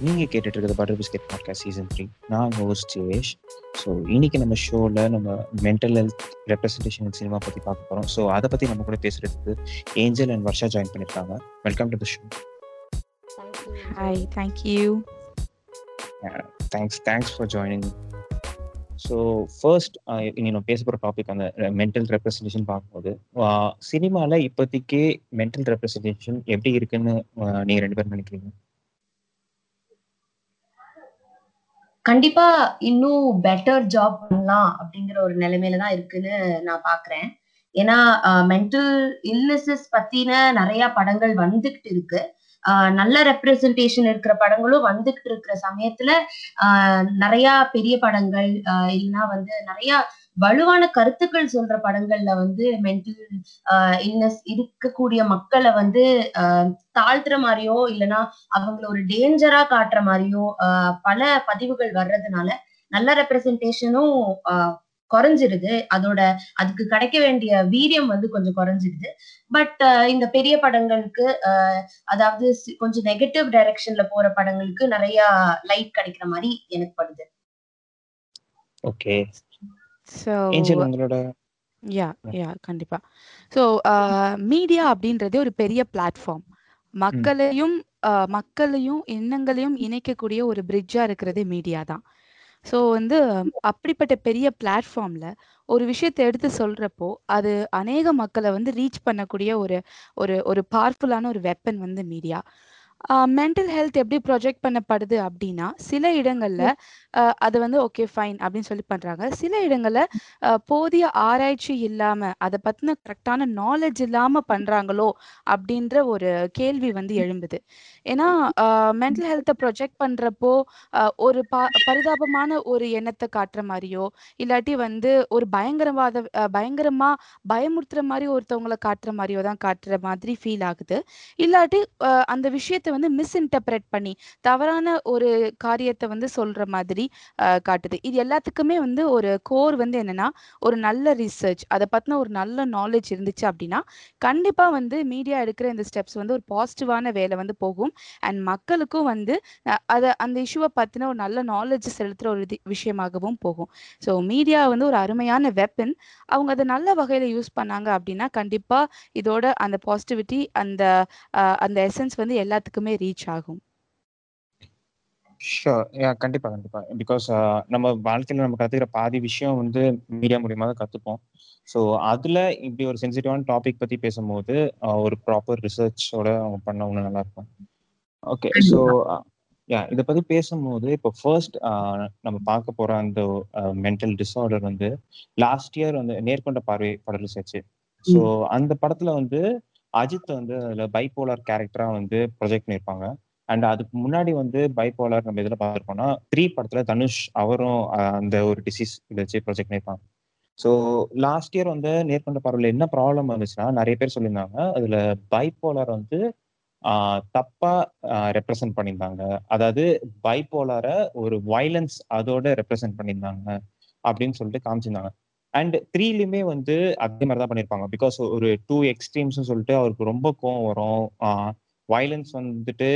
நீங்க கேட்டுட்டு இருக்கிறது butter biscuit podcast season three நான் ஹோஸ்ட் ஜிவேஷ் ஸோ இன்னைக்கு நம்ம ஷோவில் நம்ம மென்டல் ஹெல்த் ரெப்ரஸன்டேஷன் சினிமா பற்றி பார்க்க போகிறோம் ஸோ அதை பற்றி நம்ம கூட பேசுறதுக்கு ஏஞ்சல் அண்ட் வர்ஷா ஜாயின் பண்ணியிருக்காங்க welcome to the show hi thank you thanks thanks for joining so first இனி நம்ம பேச போகிற டாபிக் அந்த மென்டல் ரெப்ரஸன்டேஷன் பார்க்கும்போது சினிமாவில் இப்போதைக்கே மென்டல் ரெப்ரஸன்டேஷன் எப்படி இருக்குன்னு நீங்கள் ரெண்டு பேரும் நினைக்கிறீங்க? கண்டிப்பா இன்னும் பெட்டர் ஜாப் பண்ணலாம் அப்படிங்கிற ஒரு நிலைமையில தான் இருக்குன்னு நான் பாக்குறேன். ஏன்னா மென்டல் இல்னஸஸ் பத்தின நிறைய படங்கள் வந்துகிட்டு இருக்கு. நல்ல ரெப்ரசன்டேஷன் இருக்கிற படங்களும் வந்துகிட்டு இருக்கிற சமயத்துல நிறைய பெரிய படங்கள் இல்லைன்னா வந்து நிறைய வலுவான கருத்துக்கள் சொல்ற படங்கள்ல வந்து மென்டல் இல்னஸ் இருக்கக்கூடிய மக்களை வந்து தாழ்த்துற மாதிரியோ இல்லைன்னா அவங்கள ஒரு டேஞ்சரா காட்டுற மாதிரியோ பல பதிவுகள் வர்றதுனால நல்ல ரெப்ரசன்டேஷனும் குறைஞ்சிருது. அதோட அதுக்கு கிடைக்க வேண்டிய வீரியம் வந்து கொஞ்சம் குறைஞ்சிருது. பட் இந்த பெரிய படங்களுக்கு அதாவது கொஞ்சம் நெகட்டிவ் டைரக்ஷன்ல போற படங்களுக்கு நிறைய லைட் கிடைக்கிற மாதிரி எனக்கு படுது. ஓகே ஸோ உங்களோட யா யா கண்டிப்பா. ஸோ மீடியா அப்படின்றதே ஒரு பெரிய பிளாட்ஃபார்ம் மக்களையும் மக்களையும் எண்ணங்களையும் இணைக்கக்கூடிய ஒரு பிரிட்ஜா இருக்கிறதே மீடியா தான். ஸோ வந்து அப்படிப்பட்ட பெரிய பிளாட்ஃபார்ம்ல ஒரு விஷயத்தை எடுத்து சொல்றப்போ அது அநேக மக்களை வந்து ரீச் பண்ணக்கூடிய ஒரு ஒரு ஒரு பவர்ஃபுல்லான ஒரு வெப்பன் வந்து மீடியா மென்டல் ஹெல்த் எப்படி ப்ரொஜெக்ட் பண்ணப்படுது அப்படின்னா சில இடங்கள்ல அது வந்து ஓகே ஃபைன் அப்படின்னு சொல்லி பண்றாங்க. சில இடங்கள்ல போதிய ஆராய்ச்சி இல்லாம அதை பத்தின கரெக்டான நாலேஜ் இல்லாம பண்றாங்களோ அப்படின்ற ஒரு கேள்வி வந்து எழும்புது. ஏன்னா மென்டல் ஹெல்த்தை ப்ரொஜெக்ட் பண்றப்போ ஒரு ப பரிதாபமான ஒரு எண்ணத்தை காட்டுற மாதிரியோ இல்லாட்டி வந்து ஒரு பயங்கரவாத பயங்கரமா பயமுறுத்துற மாதிரி ஒருத்தவங்களை காட்டுற மாதிரியோ தான் காட்டுற மாதிரி ஃபீல் ஆகுது. இல்லாட்டி அந்த விஷயத்த வந்து மிஸ்இன்டர்பிரட் பண்ணி தவறான ஒரு காரியத்தை வந்து சொல்ற மாதிரி காட்டுது. இது எல்லாத்துக்குமே வந்து ஒரு கோர் வந்து என்னன்னா ஒரு நல்ல ரிசர்ச் அதை பத்தின ஒரு நல்ல நாலேஜ் இருந்துச்சு அப்படின்னா கண்டிப்பா வந்து மீடியா எடுக்கிற இந்த ஸ்டெப்ஸ் வந்து ஒரு பாசிட்டிவான வேலை வந்து போகும். அண்ட் மக்களுக்கும் வந்து அதை அந்த இஷ்யூவை பத்தின ஒரு நல்ல நாலேஜ் செலுத்துற ஒரு விஷயமாகவும் போகும். ஸோ மீடியா வந்து ஒரு அருமையான வெப்பன் அவங்க அதை நல்ல வகையில யூஸ் பண்ணாங்க அப்படின்னா கண்டிப்பா இதோட அந்த பாசிட்டிவிட்டி அந்த அந்த எசன்ஸ் வந்து எல்லாத்துக்கும் ரீச் ஆகும். ஷோர் கண்டிப்பா கண்டிப்பா. பிகாஸ் நம்ம வாழ்க்கையில நம்ம கத்துக்கிற பாதி விஷயம் வந்து மீடியா மூலியமா தான் கத்துப்போம். ஸோ அதுல இப்படி ஒரு சென்சிட்டிவான டாபிக் பத்தி பேசும்போது ஒரு ப்ராப்பர் ரிசர்ச்சோட அவங்க பண்ண ஒன்று நல்லா இருக்கும். ஓகே ஸோ யா இதை பத்தி பேசும்போது இப்போ ஃபர்ஸ்ட் நம்ம பார்க்க போற அந்த மென்டல் டிஸார்டர் வந்து லாஸ்ட் இயர் வந்து நேர்கொண்ட பார்வை படம் ரிசர்ச் ஸோ அந்த படத்துல வந்து அஜித் வந்து அதுல பைபோலார் கேரக்டரா வந்து ப்ரொஜெக்ட் பண்ணியிருப்பாங்க அண்ட் அதுக்கு முன்னாடி வந்து பைபோலார் நம்ம இதில் பார்த்துருப்போம்னா த்ரீ படத்துல தனுஷ் அவரும் அந்த ஒரு டிசீஸ் இதை வச்சு ப்ரொஜெக்ட் பண்ணியிருப்பாங்க ஸோ லாஸ்ட் இயர் வந்து நேர்கொண்ட பார்வையில் என்ன ப்ராப்ளம் வந்துச்சுன்னா நிறைய பேர் சொல்லியிருந்தாங்க. அதுல பைபோலார் வந்து தப்பா ரெப்ரசன்ட் பண்ணியிருந்தாங்க. அதாவது பைபோலார ஒரு வைலன்ஸ் அதோட ரெப்ரசன்ட் பண்ணியிருந்தாங்க. அப்படின்னு சொல்லிட்டு காமிச்சிருந்தாங்க. அண்ட் த்ரீலையுமே வந்து அதே மாதிரி தான் பண்ணியிருப்பாங்க பிகாஸ் ஒரு டூ எக்ஸ்ட்ரீம்ஸ்னு சொல்லிட்டு அவருக்கு ரொம்ப கோவம் வரும். வயலன்ஸ் வந்துட்டு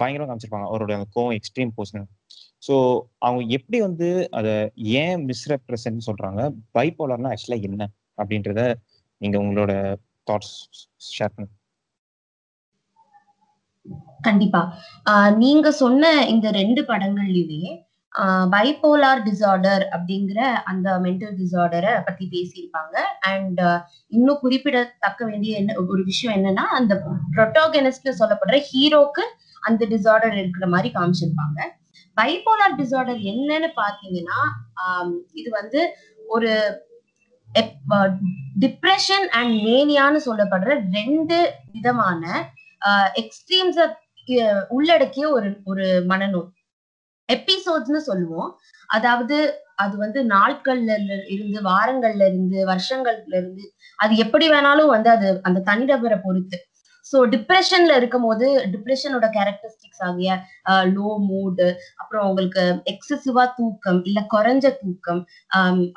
பயங்கரமாக காமிச்சிருப்பாங்க அவருடைய அந்த கோவம் எக்ஸ்ட்ரீம் போர்ஷன் ஸோ அவங்க எப்படி வந்து அதை ஏன் மிஸ்ரெப்ரசன்ட் சொல்றாங்க? பைபோலர்னா ஆக்சுவலா என்ன? அப்படின்றத நீங்க உங்களோட தாட்ஸ் ஷேர் பண்ணுங்க. கண்டிப்பா. நீங்க சொன்ன இந்த ரெண்டு படங்கள்லயுமே பைபோலார் டிசார்டர் அப்படிங்கிற அந்த மென்டல் டிசார்டரை பத்தி பேசியிருப்பாங்க. அண்ட் இன்னும் குறிப்பிடத்தக்க வேண்டிய என்ன ஒரு விஷயம் என்னன்னா அந்த ப்ரொட்டோகனிஸ்ட்ல சொல்லப்படுற ஹீரோக்கு அந்த டிசார்டர் இருக்கிற மாதிரி காமிச்சிருப்பாங்க. பைபோலார் டிசார்டர் என்னன்னு பாத்தீங்கன்னா இது வந்து ஒரு டிப்ரெஷன் அண்ட் மேனியான்னு சொல்லப்படுற ரெண்டு விதமான எக்ஸ்ட்ரீம்ஸ உள்ளடக்கிய ஒரு ஒரு மனநோய். எபிசோட்ஸ்னு சொல்லுவோம். அதாவது அது வந்து நாட்கள்ல இருந்து வாரங்கள்ல இருந்து வருஷங்கள்ல இருந்து அது எப்படி வேணாலும் வந்து அது அந்த தனிநபரை பொறுத்து. ஸோ டிப்ரெஷன்ல இருக்கும் போது டிப்ரெஷனோட கேரக்டரிஸ்டிக்ஸ் ஆகிய லோ மூடு அப்புறம் அவங்களுக்கு எக்ஸசிவா தூக்கம் இல்ல குறைஞ்ச தூக்கம்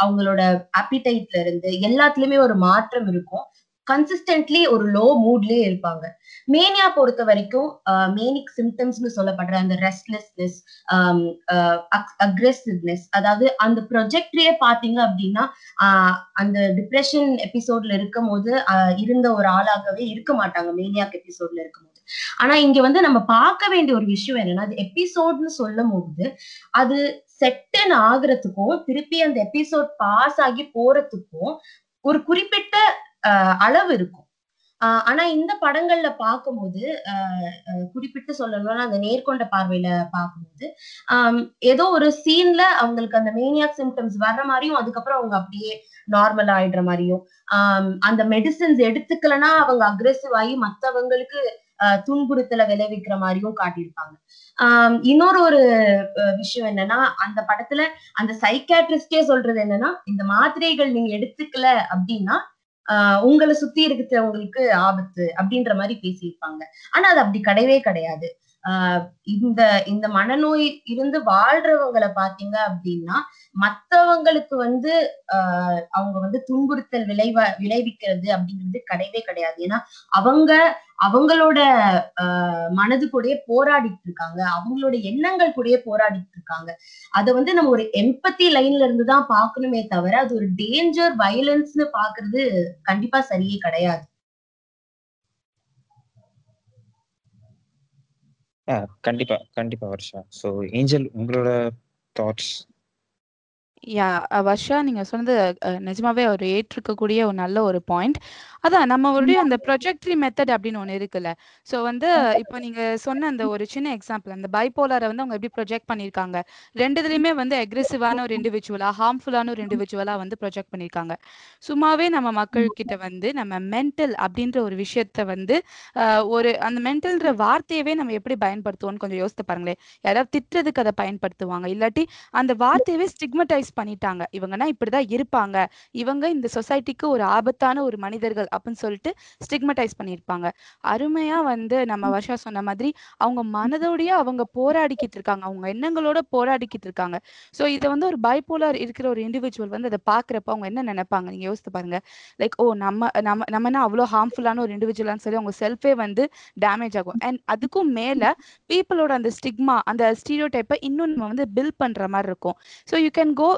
அவங்களோட அப்பிடைட்ல இருந்து எல்லாத்துலயுமே ஒரு மாற்றம் இருக்கும். கன்சிஸ்டன்ட்லி ஒரு லோ மூட்லயே இருப்பாங்க. மேனியா பொறுத்த வரைக்கும் மேனிக் சிம்டம்ஸ்னு சொல்லப்படுற அந்த ரெஸ்ட்லெஸ்னஸ் அக்ரெசிவ்னஸ் அதாவது அந்த ப்ரொஜெக்டரியே பாத்தீங்க அப்படின்னா அந்த டிப்ரெஷன் எபிசோட்ல இருக்கும் போது இருந்த ஒரு ஆளாகவே இருக்க மாட்டாங்க மேனியாக் எபிசோட்ல இருக்கும் போது ஆனா இங்க வந்து நம்ம பார்க்க வேண்டிய ஒரு விஷயம் என்னன்னா அது எபிசோட்னு சொல்லும் போது அது செட்டன் ஆகுறதுக்கும் திருப்பி அந்த எபிசோட் பாஸ் ஆகி போறதுக்கும் ஒரு குறிப்பிட்ட அளவு இருக்கும். ஆனா இந்த படங்கள்ல பார்க்கும்போது குறிப்பிட்டு சொல்லணும்னா அந்த நேர்கொண்ட பார்வையில பார்க்கும்போது ஏதோ ஒரு சீன்ல அவங்களுக்கு அந்த மேனியாக் சிம்டம்ஸ் வர்ற மாதிரியும் அதுக்கப்புறம் அவங்க அப்படியே நார்மல் ஆயிடுற மாதிரியும் அந்த மெடிசின்ஸ் எடுத்துக்கலன்னா அவங்க அக்ரெசிவ் ஆகி மத்தவங்களுக்கு துன்புறுத்தல விளைவிக்கிற மாதிரியும் காட்டியிருப்பாங்க. ஆஹ் இன்னொரு ஒரு விஷயம் என்னன்னா அந்த படத்துல அந்த சைக்காட்ரிஸ்டே சொல்றது என்னன்னா இந்த மாத்திரைகள் நீங்க எடுத்துக்கல அப்படின்னா ஆஹ் உங்களை சுத்தி இருக்கிறவங்களுக்கு ஆபத்து அப்படின்ற மாதிரி பேசியிருப்பாங்க. ஆனா அது அப்படி கிடையவே கிடையாது. இந்த இந்த மனநோய் இருந்து வாழ்றவங்களை பாத்தீங்க அப்படின்னா மத்தவங்களுக்கு வந்து ஆஹ் அவங்க வந்து துன்புறுத்தல் விளைவா விளைவிக்கிறது அப்படிங்கிறது கிடையவே கிடையாது. ஏன்னா அவங்க அவங்களோட ஆஹ் மனது கூடயே போராடிட்டு இருக்காங்க. அவங்களோட எண்ணங்கள் கூடயே போராடிட்டு இருக்காங்க. அதை வந்து நம்ம ஒரு எம்பத்தி லைன்ல இருந்து தான் தவிர அது ஒரு டேஞ்சர் வயலன்ஸ்னு பாக்குறது கண்டிப்பா சரியே கிடையாது. கண்டிப்பா கண்டிப்பா வருஷா. ஸோ ஏஞ்சல் உங்களோட தாட்ஸ் யா வர்ஷா நீங்க சொன்னது நிஜமாவே ஒரு ஏற்றுக்கக்கூடிய ஒரு நல்ல ஒரு பாயிண்ட் அதான் நம்மளுடைய அந்த ப்ரொஜெக்டரி மெத்தட் அப்படின்னு ஒன்று இருக்குல்ல. ஸோ வந்து இப்போ நீங்க சொன்ன அந்த ஒரு சின்ன எக்ஸாம்பிள் அந்த பைபோலரை வந்து அவங்க எப்படி ப்ரொஜெக்ட் பண்ணியிருக்காங்க ரெண்டு இதுலையுமே வந்து அக்ரெசிவான ஒரு இண்டிவிஜுவலா ஹார்ம்ஃபுல்லான ஒரு இண்டிவிஜுவலா வந்து ப்ரொஜெக்ட் பண்ணியிருக்காங்க சும்மாவே நம்ம மக்கள் கிட்ட வந்து நம்ம மென்டல் அப்படின்ற ஒரு விஷயத்த வந்து ஒரு அந்த மென்டல்ன்ற வார்த்தையவே நம்ம எப்படி பயன்படுத்துவோம்னு கொஞ்சம் யோசித்து பாருங்களேன். யாராவது திட்டுறதுக்கு அதை பயன்படுத்துவாங்க. இல்லாட்டி அந்த வார்த்தையவே ஸ்டிக்மடைஸ் பண்ணிட்டாங்க. இவங்கன்னா இப்படிதான் இருப்பாங்க. இவங்க இந்த சொசைட்டிக்கு ஒரு ஆபத்தான ஒரு மனிதர்கள் அப்படின்னு சொல்லிட்டு ஸ்டிக்மடைஸ் பண்ணியிருப்பாங்க. அருமையா வந்து நம்ம வருஷா சொன்ன மாதிரி அவங்க மனதோடய அவங்க போராடிக்கிட்டு இருக்காங்க. அவங்க எண்ணங்களோட போராடிக்கிட்டு இருக்காங்க. ஸோ இதை வந்து ஒரு பைபோலார் இருக்கிற ஒரு இண்டிவிஜுவல் வந்து அதை பாக்குறப்ப அவங்க என்ன நினைப்பாங்க? நீங்க யோசித்து பாருங்க. லைக் ஓ நம்ம நம்ம நம்மனா அவ்வளோ ஹார்ம்ஃபுல்லான ஒரு இண்டிவிஜுவலான்னு சொல்லி அவங்க செல்ஃபே வந்து டேமேஜ் ஆகும். அண்ட் அதுக்கும் மேல பீப்புளோட அந்த ஸ்டிக்மா அந்த ஸ்டீரியோ டைப்பை இன்னும் நம்ம வந்து பில் பண்ற மாதிரி இருக்கும். ஸோ யூ கேன் கோ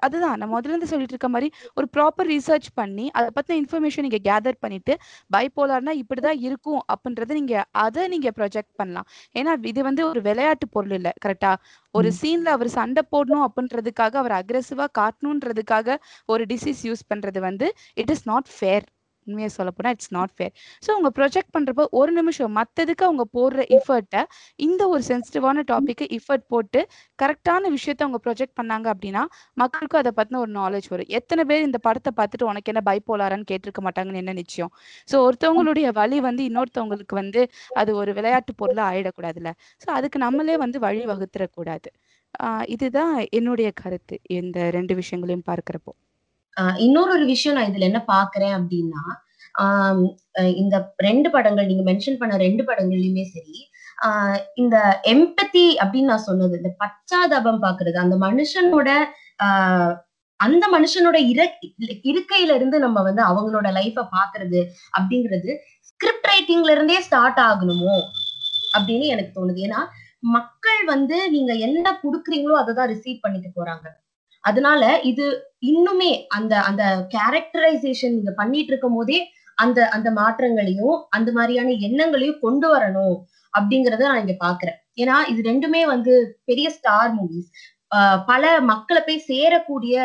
அதுதான். நான் முதல்ல இருந்து சொல்லிட்டு இருக்க மாதிரி ஒரு ப்ராப்பர் ரிசர்ச் பண்ணி அதை பத்தின இன்ஃபர்மேஷன் நீங்க கேதர் பண்ணிட்டு பைபோலார்னா இப்படிதான் இருக்கும் அப்படின்றத நீங்க அதை நீங்க ப்ரொஜெக்ட் பண்ணலாம். ஏன்னா இது வந்து ஒரு விளையாட்டு பொருள் இல்லை கரெக்டா ஒரு சீன்ல அவர் சண்டை போடணும் அப்படின்றதுக்காக அவர் அக்ரெசிவா காட்டணுன்றதுக்காக ஒரு டிசீஸ் யூஸ் பண்றது வந்து இட் இஸ் நாட் ஃபேர் உண்மையை சொல்ல இட்ஸ் நாட் ஃபேர் ஸோ அவங்க ப்ரொஜெக்ட் பண்றப்போ ஒரு நிமிஷம் மற்றதுக்கு அவங்க போடுற இஃபர்ட்டை இந்த ஒரு சென்சிட்டிவான டாபிக்கு இஃபர்ட் போட்டு கரெக்டான விஷயத்த அவங்க ப்ரொஜெக்ட் பண்ணாங்க அப்படின்னா மக்களுக்கும் அதை பத்தின ஒரு நாலேஜ் வரும். எத்தனை பேர் இந்த படத்தை பார்த்துட்டு உனக்கு என்ன பைப்போலாரான்னு கேட்டிருக்க மாட்டாங்கன்னு என்ன நிச்சயம்? ஸோ ஒருத்தவங்களுடைய வழி வந்து இன்னொருத்தவங்களுக்கு வந்து அது ஒரு விளையாட்டு பொருளா ஆயிடக்கூடாதுல்ல. ஸோ அதுக்கு நம்மளே வந்து வழி வகுத்துறக்கூடாது இதுதான் என்னுடைய கருத்து இந்த ரெண்டு விஷயங்களையும் பார்க்கிறப்போ. இன்னொரு ஒரு விஷயம் நான் இதுல என்ன பாக்குறேன் அப்படின்னா ஆஹ் இந்த ரெண்டு படங்கள் நீங்க மென்ஷன் பண்ண ரெண்டு படங்கள்லயுமே சரி ஆஹ் இந்த எம்பத்தி அப்படின்னு நான் சொன்னது இந்த பச்சாதாபம் பாக்குறது அந்த மனுஷனோட ஆஹ் அந்த மனுஷனோட இர இருக்கையில இருந்து நம்ம வந்து அவங்களோட லைஃப பாக்குறது அப்படிங்கிறது ஸ்கிரிப்ட் ரைட்டிங்ல இருந்தே ஸ்டார்ட் ஆகணுமோ அப்படின்னு எனக்கு தோணுது. ஏன்னா மக்கள் வந்து நீங்க என்ன குடுக்குறீங்களோ அதை தான் ரிசீவ் பண்ணிட்டு போறாங்க. அதனால இது இன்னுமே அந்த அந்த கேரக்டரைசேஷன் நீங்க பண்ணிட்டு இருக்கும் போதே அந்த அந்த மாற்றங்களையும் அந்த மாதிரியான எண்ணங்களையும் கொண்டு வரணும் அப்படிங்கறத நான் இங்க பாக்குறேன். ஏன்னா இது ரெண்டுமே வந்து பெரிய ஸ்டார் மூவிஸ் பல மக்களை போய் சேரக்கூடிய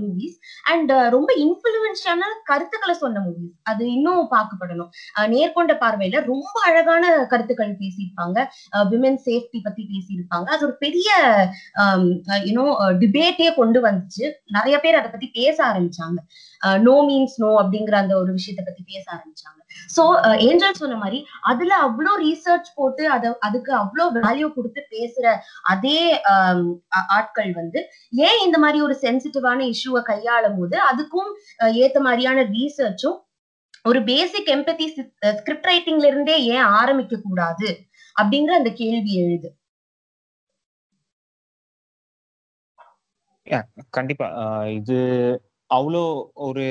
மூவிஸ் அண்ட் ரொம்ப இன்ஃபுளுன்ஷியான கருத்துக்களை சொன்ன மூவிஸ் அது இன்னும் பார்க்கப்படணும். நேர்கொண்ட பார்வையில ரொம்ப அழகான கருத்துக்கள் பேசியிருப்பாங்க. விமென் சேஃப்டி பத்தி பேசியிருப்பாங்க. அது ஒரு பெரிய யூனோ டிபேட்டே கொண்டு வந்துச்சு. நிறைய பேர் அதை பத்தி பேச ஆரம்பிச்சாங்க. நோ மீன்ஸ் நோ அப்படிங்கிற அந்த ஒரு விஷயத்த பத்தி பேச ஆரம்பிச்சாங்க. சோ ஏஞ்சல் சொன்ன மாதிரி அதுல அவ்வளோ ரீசர்ச் போட்டு அத அதுக்கு அவ்வளோ வேல்யூ கொடுத்து பேசுற அதே ஆட்கள் வந்து ஏன் இந்த மாதிரி ஒரு சென்சிட்டிவான இஷ்யூவை கையாளும் போது அதுக்கும் ஏத்த மாதிரியான ரீசர்ச்சும் ஒரு பேசிக் எம்பத்தி ஸ்கிரிப்ட் ரைட்டிங்ல இருந்தே ஏன் ஆரம்பிக்க கூடாது? அப்படிங்கிற அந்த கேள்வி எழுது. கண்டிப்பா. இது அவ்வளோ ஒரு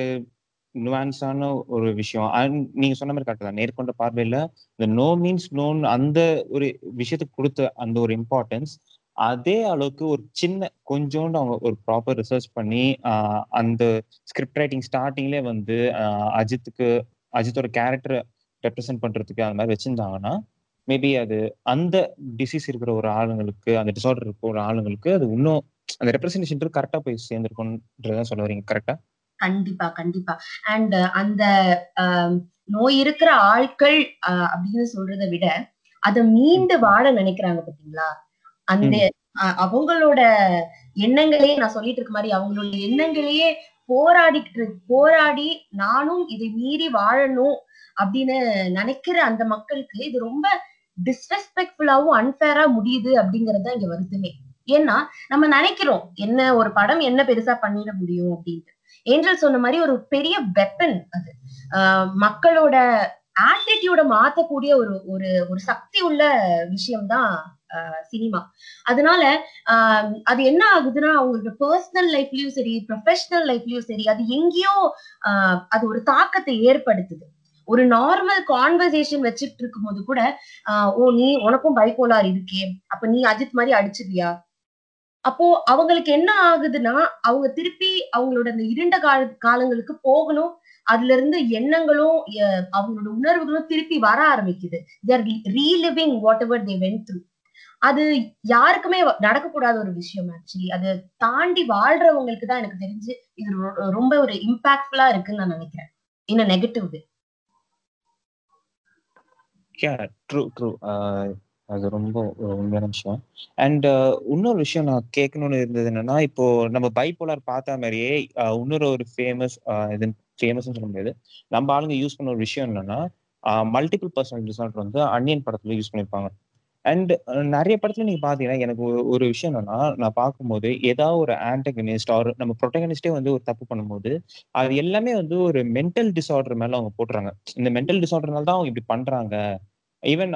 நுவான்ஸான ஒரு விஷயம். அண்ட் நீங்க சொன்ன மாதிரி கரெக்ட் தான். நேர்கொண்ட பார்வையில இந்த நோ மீன்ஸ் நோன் அந்த ஒரு விஷயத்துக்கு கொடுத்த அந்த ஒரு இம்பார்ட்டன்ஸ் அதே அளவுக்கு ஒரு சின்ன கொஞ்சோண்டு அவங்க ஒரு ப்ராப்பர் ரிசர்ச் பண்ணி அந்த ஸ்கிரிப்ட் ரைட்டிங் ஸ்டார்டிங்லேயே வந்து அஜித்துக்கு அஜித்தோட கேரக்டரை ரெப்ரசென்ட் பண்றதுக்கு அந்த மாதிரி வச்சிருந்தாங்கன்னா மேபி அது அந்த டிசீஸ் இருக்கிற ஒரு ஆளுங்களுக்கு அந்த டிசார்டர் இருக்கிற ஒரு ஆளுங்களுக்கு அது இன்னும் அந்த ரெப்ரசன்டேஷன் கரெக்டா போய் சேர்ந்துருக்கும்ன்றதான் சொல்ல வரீங்க கரெக்டா கண்டிப்பா கண்டிப்பா. அண்ட் அந்த ஆம், நோய் இருக்கிற ஆட்கள் அப்படின்னு சொல்றதை விட அதை மீண்டு வாழ நினைக்கிறாங்க பாத்தீங்களா? அந்த அவங்களோட எண்ணங்களே நான் சொல்லிட்டு இருக்க மாதிரி அவங்களோட எண்ணங்களையே போராடிட்டு போராடி நானும் இதை மீறி வாழணும் அப்படின்னு நினைக்கிற அந்த மக்களுக்கு இது ரொம்ப டிஸ்ரெஸ்பெக்ட்ஃபுல்லாவும் அன்பேரா முடியுது அப்படிங்கறது தான் இங்க வருதுமே ஏன்னா நம்ம நினைக்கிறோம் என்ன ஒரு படம் என்ன பெருசா பண்ணிட முடியும் அப்படின்ட்டு. ஏஞ்சல் சொன்ன மாதிரி ஒரு பெரிய வெப்பன் அது. ஆஹ் மக்களோட ஆட்டிடியூட மாத்தக்கூடிய ஒரு ஒரு ஒரு சக்தி உள்ள விஷயம்தான் சினிமா அதனால ஆஹ் அது என்ன ஆகுதுன்னா அவங்களோட பர்சனல் லைஃப்லயும் சரி ப்ரொஃபஷனல் லைஃப்லயும் சரி அது எங்கேயோ ஆஹ் அது ஒரு தாக்கத்தை ஏற்படுத்துது. ஒரு நார்மல் கான்வர்சேஷன் வச்சுட்டு இருக்கும்போது கூட ஆஹ் ஓ நீ உனக்கும் பைக்கோலார் இருக்கே. அப்ப நீ அஜித் மாதிரி அடிச்சிருவியா அப்போ அவங்களுக்கு என்ன ஆகுதுன்னா அவங்க திருப்பி அவங்களோட அந்த இருண்ட கால காலங்களுக்கு போகணும். அதுல இருந்து எண்ணங்களும் அஹ், அவங்களோட உணர்வுகளும் திருப்பி வர ஆரம்பிக்குது. They're reliving whatever they went through அது யாருக்குமே நடக்கக்கூடாத ஒரு விஷயம் ஆக்சுவலி அது தாண்டி வாழ்றவங்களுக்கு தான் எனக்கு தெரிஞ்சு இது ரொம்ப ஒரு இம்பாக்ட்ஃபுல்லா இருக்குன்னு நான் நினைக்கிறேன். இன்னும் நெகட்டிவ் ட்ரூ ட்ரூ அது ரொம்ப உண்மையான விஷயம். அண்ட் uh, இன்னொரு விஷயம் நான் கேட்கணும்னு இருந்தது என்னன்னா இப்போ நம்ம பைபோலார் பார்த்த மாதிரியே இன்னொரு ஒரு ஃபேமஸ் இது ஃபேமஸ்னு சொல்ல முடியாது. நம்ம ஆளுங்க யூஸ் பண்ண ஒரு விஷயம் என்னன்னா மல்டிபிள் பர்சனல் டிசார்டர் வந்து அன்னியன் படத்துல யூஸ் பண்ணியிருப்பாங்க அண்ட் நிறைய படத்துல நீங்க பாத்தீங்கன்னா எனக்கு ஒரு ஒரு விஷயம் என்னன்னா நான் பார்க்கும்போது ஏதாவது ஒரு ஆன்டகனிஸ்ட் ஆர் நம்ம ப்ரொட்டகனிஸ்டே வந்து ஒரு தப்பு பண்ணும்போது அது எல்லாமே வந்து ஒரு மென்டல் டிசார்டர் மேல அவங்க போட்டுறாங்க. இந்த மென்டல் டிசார்டர்னால தான் அவங்க இப்படி பண்றாங்க. ஈவன்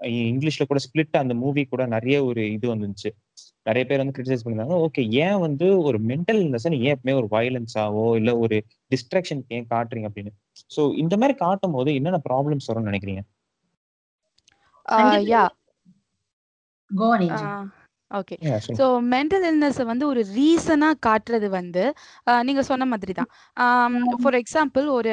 இங்கிலீஷ்ல கூட ஸ்பிளிட் அந்த மூவி கூட நிறைய ஒரு இது வந்துச்சு. நிறைய பேர் வந்து கிரிட்டிசைஸ் பண்ணிருந்தாங்க. ஓகே ஏன் வந்து ஒரு மென்டல் இல்னஸ் ஏன் எப்பவுமே ஒரு வயலன்ஸாவோ இல்ல ஒரு டிஸ்ட்ராக்ஷன் ஏன் காட்டுறீங்க அப்படின்னு? சோ இந்த மாதிரி காட்டும் போது என்னென்ன ப்ராப்ளம்ஸ் வரும்னு நினைக்கிறீங்க? ஓகே. ஸோ மென்டல் இல்னஸை வந்து ஒரு ரீசனாக காட்டுறது வந்து ஆஹ் நீங்க சொன்ன மாதிரி தான் ஃபார் எக்ஸாம்பிள் ஒரு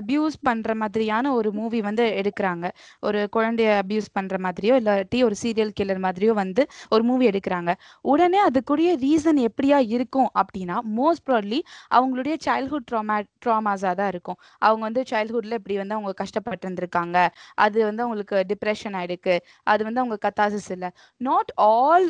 அப்யூஸ் பண்ற மாதிரியான ஒரு மூவி வந்து எடுக்கிறாங்க. ஒரு குழந்தைய அப்யூஸ் பண்ற மாதிரியோ இல்லாட்டி ஒரு சீரியல் கில்லர் மாதிரியோ வந்து ஒரு மூவி எடுக்கிறாங்க. உடனே அதுக்குரிய ரீசன் எப்படியா இருக்கும் அப்படின்னா மோஸ்ட் ப்ராட்லி அவங்களுடைய சைல்ட்ஹுட் ட்ராமா ட்ராமாஸாக தான் இருக்கும். அவங்க வந்து சைல்ட்ஹுட்ல இப்படி வந்து அவங்க கஷ்டப்பட்டு இருந்திருக்காங்க அது வந்து அவங்களுக்கு டிப்ரெஷன் ஆயிருக்கு. அது வந்து அவங்க கத்தாசிஸ் இல்லை. Not all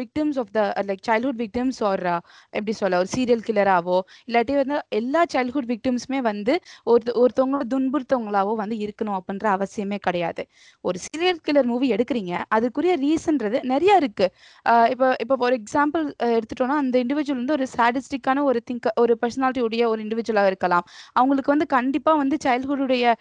victims of the like childhood victims are எப்படி சொல்ல ஒரு சீரியல் கில்லராவோ இல்லாட்டி வந்து எல்லா சைல்ட்ஹுட் விக்டிம்ஸுமே வந்து ஒரு ஒருத்தவங்களோட துன்புறுத்தவங்களாவோ வந்து இருக்கணும் அப்படின்ற அவசியமே கிடையாது. ஒரு சீரியல் கில்லர் மூவி எடுக்கிறீங்க அதுக்குரிய ரீசன்றது நிறைய இருக்கு. Uh, இப்போ இப்போ ஒரு எக்ஸாம்பிள் uh, எடுத்துட்டோம்னா அந்த இண்டிவிஜுவல் வந்து ஒரு சாடிஸ்டிக்கான ஒரு திங்க் ஒரு பர்சனாலிட்டி உடைய ஒரு இண்டிவிஜுவலாக இருக்கலாம். அவங்களுக்கு வந்து கண்டிப்பாக வந்து சைல்ட்ஹுடைய